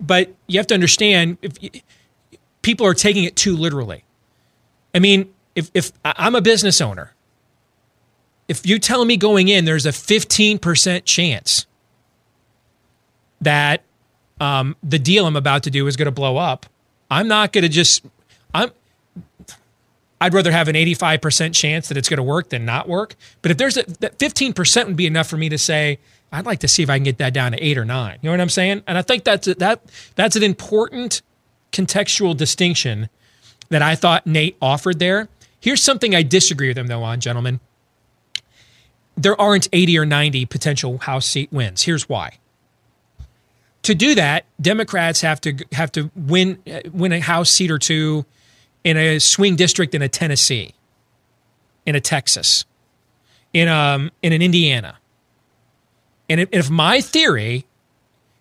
But you have to understand if people are taking it too literally. I mean, if if I'm a business owner, if you tell me going in there's a 15% chance that um, the deal I'm about to do is going to blow up, I'm not going to just I'm I'd rather have an 85% chance that it's going to work than not work. But if there's a that 15% would be enough for me to say I'd like to see if I can get that down to 8 or 9. You know what I'm saying? And I think that's a, that that's an important contextual distinction that I thought Nate offered there. Here's something I disagree with him, though, on, gentlemen. There aren't 80 or 90 potential House seat wins. Here's why. To do that, Democrats have to have to win win a House seat or two in a swing district in a Tennessee, in a Texas, in um in an Indiana. And if, if my theory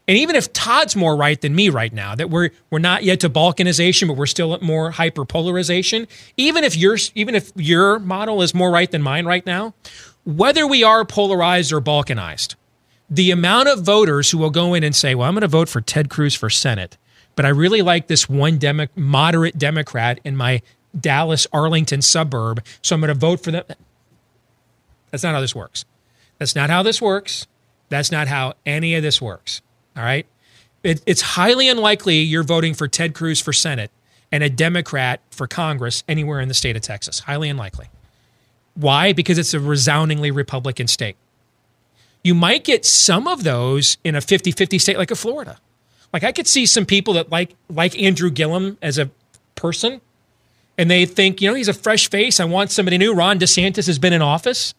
and even if Todd's more right than me right now, that we're we're not yet to balkanization, but we're still at more hyperpolarization. Even if your even if your model is more right than mine right now, whether we are polarized or balkanized, the amount of voters who will go in and say, "Well, I'm going to vote for Ted Cruz for Senate, but I really like this one demo- moderate Democrat in my Dallas Arlington suburb, so I'm going to vote for them." That's not how this works. That's not how this works. That's not how any of this works. All right. It, it's highly unlikely you're voting for Ted Cruz for Senate and a Democrat for Congress anywhere in the state of Texas. Highly unlikely. Why? Because it's a resoundingly Republican state. You might get some of those in a 50 50 state like a Florida. Like I could see some people that like like Andrew Gillum as a person and they think, you know, he's a fresh face. I want somebody new. Ron DeSantis has been in office,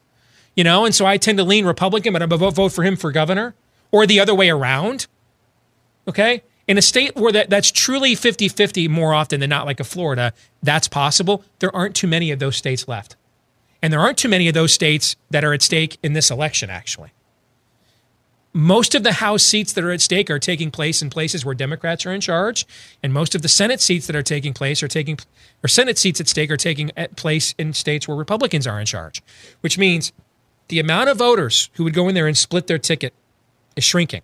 you know, and so I tend to lean Republican, but I'm going to vote for him for governor or the other way around. Okay? In a state where that, that's truly 50 50 more often than not, like a Florida, that's possible. There aren't too many of those states left. And there aren't too many of those states that are at stake in this election, actually. Most of the House seats that are at stake are taking place in places where Democrats are in charge, and most of the Senate seats that are taking place are taking, or Senate seats at stake are taking eh, place in states where Republicans are in charge, which means the amount of voters who would go in there and split their ticket is shrinking.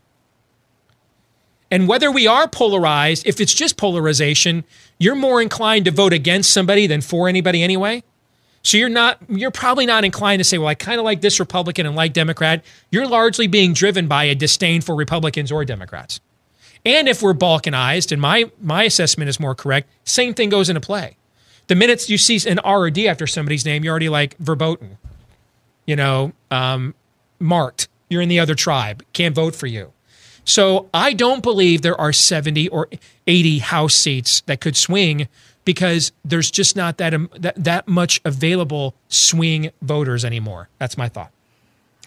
And whether we are polarized, if it's just polarization, you're more inclined to vote against somebody than for anybody anyway. So you're not you're probably not inclined to say, well, I kind of like this Republican and like Democrat. You're largely being driven by a disdain for Republicans or Democrats. And if we're balkanized, and my my assessment is more correct, same thing goes into play. The minutes you see an R or D after somebody's name, you're already like verboten, you know, um, marked. You're in the other tribe. Can't vote for you. So I don't believe there are 70 or 80 House seats that could swing because there's just not that, um, that, that much available swing voters anymore. That's my thought.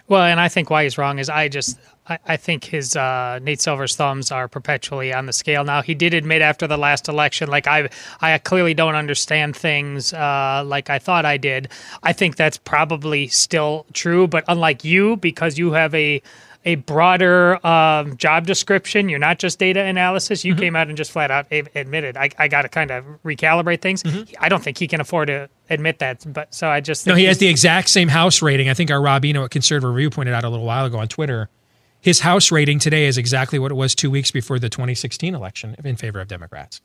Well, and I think why he's wrong is I just I, I think his uh, Nate Silver's thumbs are perpetually on the scale now. He did admit after the last election, like I I clearly don't understand things uh, like I thought I did. I think that's probably still true, but unlike you, because you have a a broader um, job description. You're not just data analysis. You mm-hmm. came out and just flat out admitted, I, I got to kind of recalibrate things. Mm-hmm. I don't think he can afford to admit that. But so I just no. He has the exact same house rating. I think our Rob Eno at Conservative Review pointed out a little while ago on Twitter. His house rating today is exactly what it was two weeks before the 2016 election in favor of Democrats.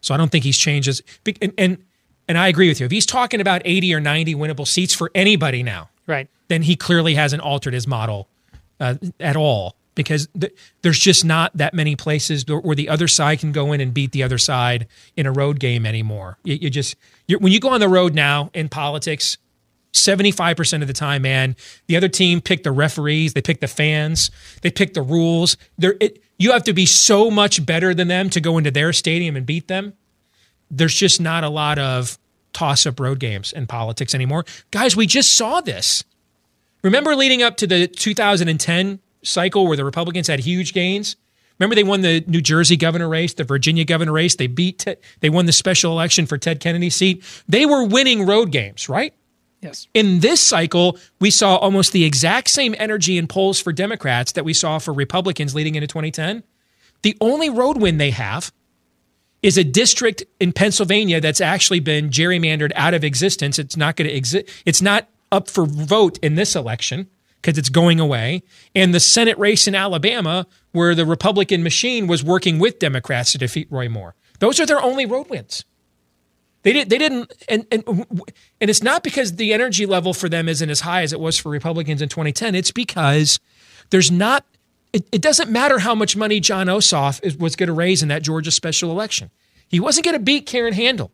So I don't think he's changed his and and, and I agree with you. If he's talking about 80 or 90 winnable seats for anybody now, right? Then he clearly hasn't altered his model uh, at all because th- there's just not that many places where the other side can go in and beat the other side in a road game anymore. You, you just when you go on the road now in politics, 75% of the time, man, the other team pick the referees, they pick the fans, they pick the rules. There, you have to be so much better than them to go into their stadium and beat them. There's just not a lot of toss up road games in politics anymore. Guys, we just saw this. Remember leading up to the 2010 cycle where the Republicans had huge gains? Remember they won the New Jersey governor race, the Virginia governor race. They beat, Ted, they won the special election for Ted Kennedy's seat. They were winning road games, right? Yes. In this cycle, we saw almost the exact same energy in polls for Democrats that we saw for Republicans leading into 2010. The only road win they have is a district in Pennsylvania that's actually been gerrymandered out of existence. It's not going to exist. It's not up for vote in this election because it's going away, and the Senate race in Alabama where the Republican machine was working with Democrats to defeat Roy Moore. Those are their only road wins. They did. They didn't, and and and it's not because the energy level for them isn't as high as it was for Republicans in 2010. It's because there's not. It, it doesn't matter how much money Jon Ossoff is, was going to raise in that Georgia special election. He wasn't going to beat Karen Handel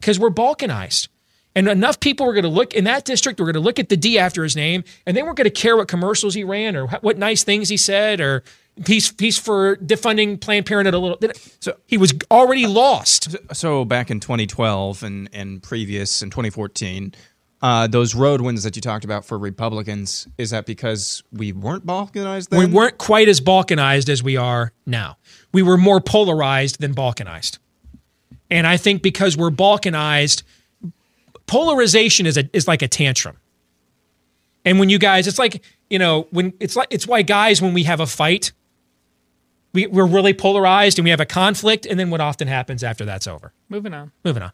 because we're balkanized. And enough people were going to look in that district, were going to look at the D after his name, and they weren't going to care what commercials he ran or what nice things he said or He's he's for defunding Planned Parenthood a little. So he was already lost. So back in 2012 and and previous in 2014, uh, those road wins that you talked about for Republicans is that because we weren't balkanized then? We weren't quite as balkanized as we are now. We were more polarized than balkanized, and I think because we're balkanized, polarization is a is like a tantrum. And when you guys, it's like you know when it's like it's why guys when we have a fight we, we're really polarized and we have a conflict, and then what often happens after that's over? Moving on. Moving on.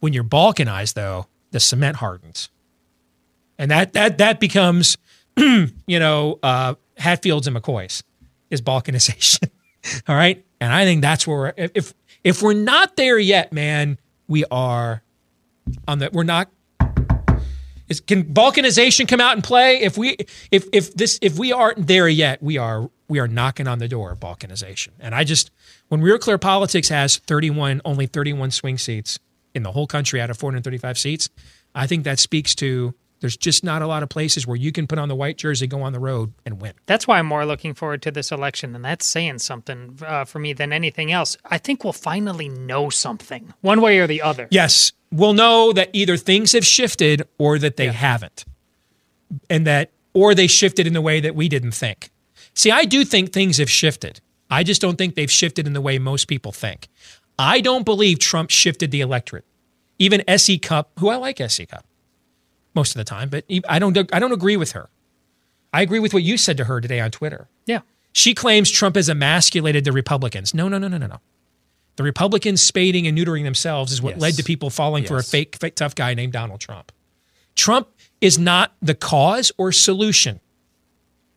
When you're balkanized, though, the cement hardens, and that that that becomes, you know, uh, Hatfields and McCoys is balkanization. All right, and I think that's where we're, if if we're not there yet, man, we are on that. we're not is, can balkanization come out and play? If we if if this if we aren't there yet, we are we are knocking on the door of balkanization. And I just when Real Clear Politics has 31 only 31 swing seats in the whole country out of 435 seats, I think that speaks to there's just not a lot of places where you can put on the white jersey, go on the road, and win. That's why I'm more looking forward to this election, and that's saying something uh, for me than anything else. I think we'll finally know something, one way or the other. Yes, we'll know that either things have shifted or that they yeah. haven't, and that or they shifted in the way that we didn't think. See, I do think things have shifted. I just don't think they've shifted in the way most people think. I don't believe Trump shifted the electorate. Even S.E. Cupp, who I like S.E. Cupp most of the time, but I don't I don't agree with her. I agree with what you said to her today on Twitter. Yeah. She claims Trump has emasculated the Republicans. No, no, no, no, no, no. The Republicans spading and neutering themselves is what yes. led to people falling yes. for a fake, fake tough guy named Donald Trump. Trump is not the cause or solution.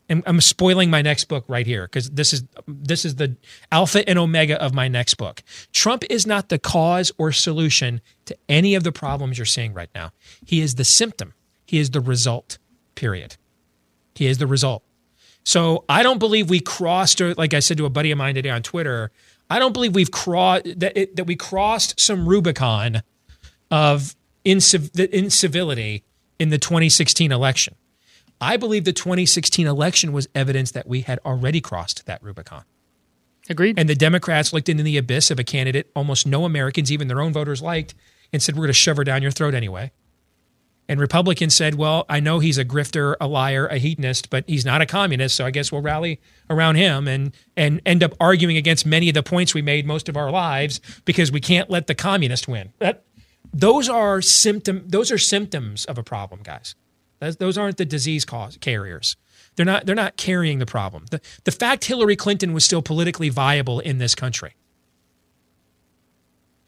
And I'm spoiling my next book right here because this is this is the alpha and omega of my next book. Trump is not the cause or solution to any of the problems you're seeing right now. He is the symptom. He is the result. Period. He is the result. So I don't believe we crossed, or like I said to a buddy of mine today on Twitter, I don't believe we've crossed that it, that we crossed some Rubicon of inciv- incivility in the 2016 election. I believe the 2016 election was evidence that we had already crossed that Rubicon. Agreed. And the Democrats looked into the abyss of a candidate almost no Americans, even their own voters, liked and said, We're going to shove her down your throat anyway. And Republicans said, well, I know he's a grifter, a liar, a hedonist, but he's not a communist, so I guess we'll rally around him and and end up arguing against many of the points we made most of our lives because we can't let the communist win. That, those are symptom those are symptoms of a problem, guys. those aren't the disease cause carriers. They're not they're not carrying the problem. The the fact Hillary Clinton was still politically viable in this country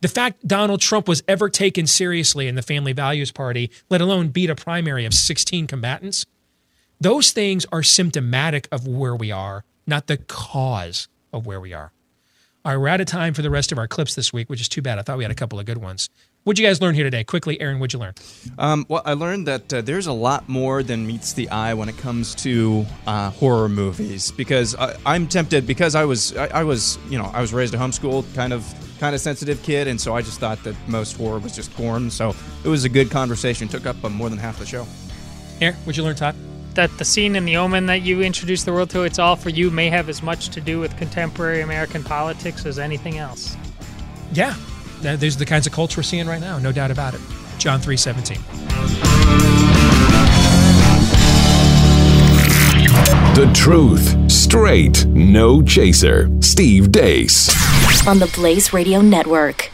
the fact Donald Trump was ever taken seriously in the Family Values Party, let alone beat a primary of 16 combatants, those things are symptomatic of where we are, not the cause of where we are. All right, we're out of time for the rest of our clips this week, which is too bad. I thought we had a couple of good ones. What'd you guys learn here today? Quickly, Aaron, what'd you learn? Um, well, I learned that uh, there's a lot more than meets the eye when it comes to uh, horror movies. Because I, am tempted, because I was, I, I, was, you know, I was raised a homeschool kind of, kind of sensitive kid, and so I just thought that most horror was just porn. So it was a good conversation. Took up uh, more than half the show. Aaron, what'd you learn, Todd? That the scene in The Omen that you introduced the world to, it's all for you, may have as much to do with contemporary American politics as anything else. Yeah, these are the kinds of cults we're seeing right now, no doubt about it. John 3:17. The truth, straight, no chaser. Steve Deace. On the Blaze Radio Network.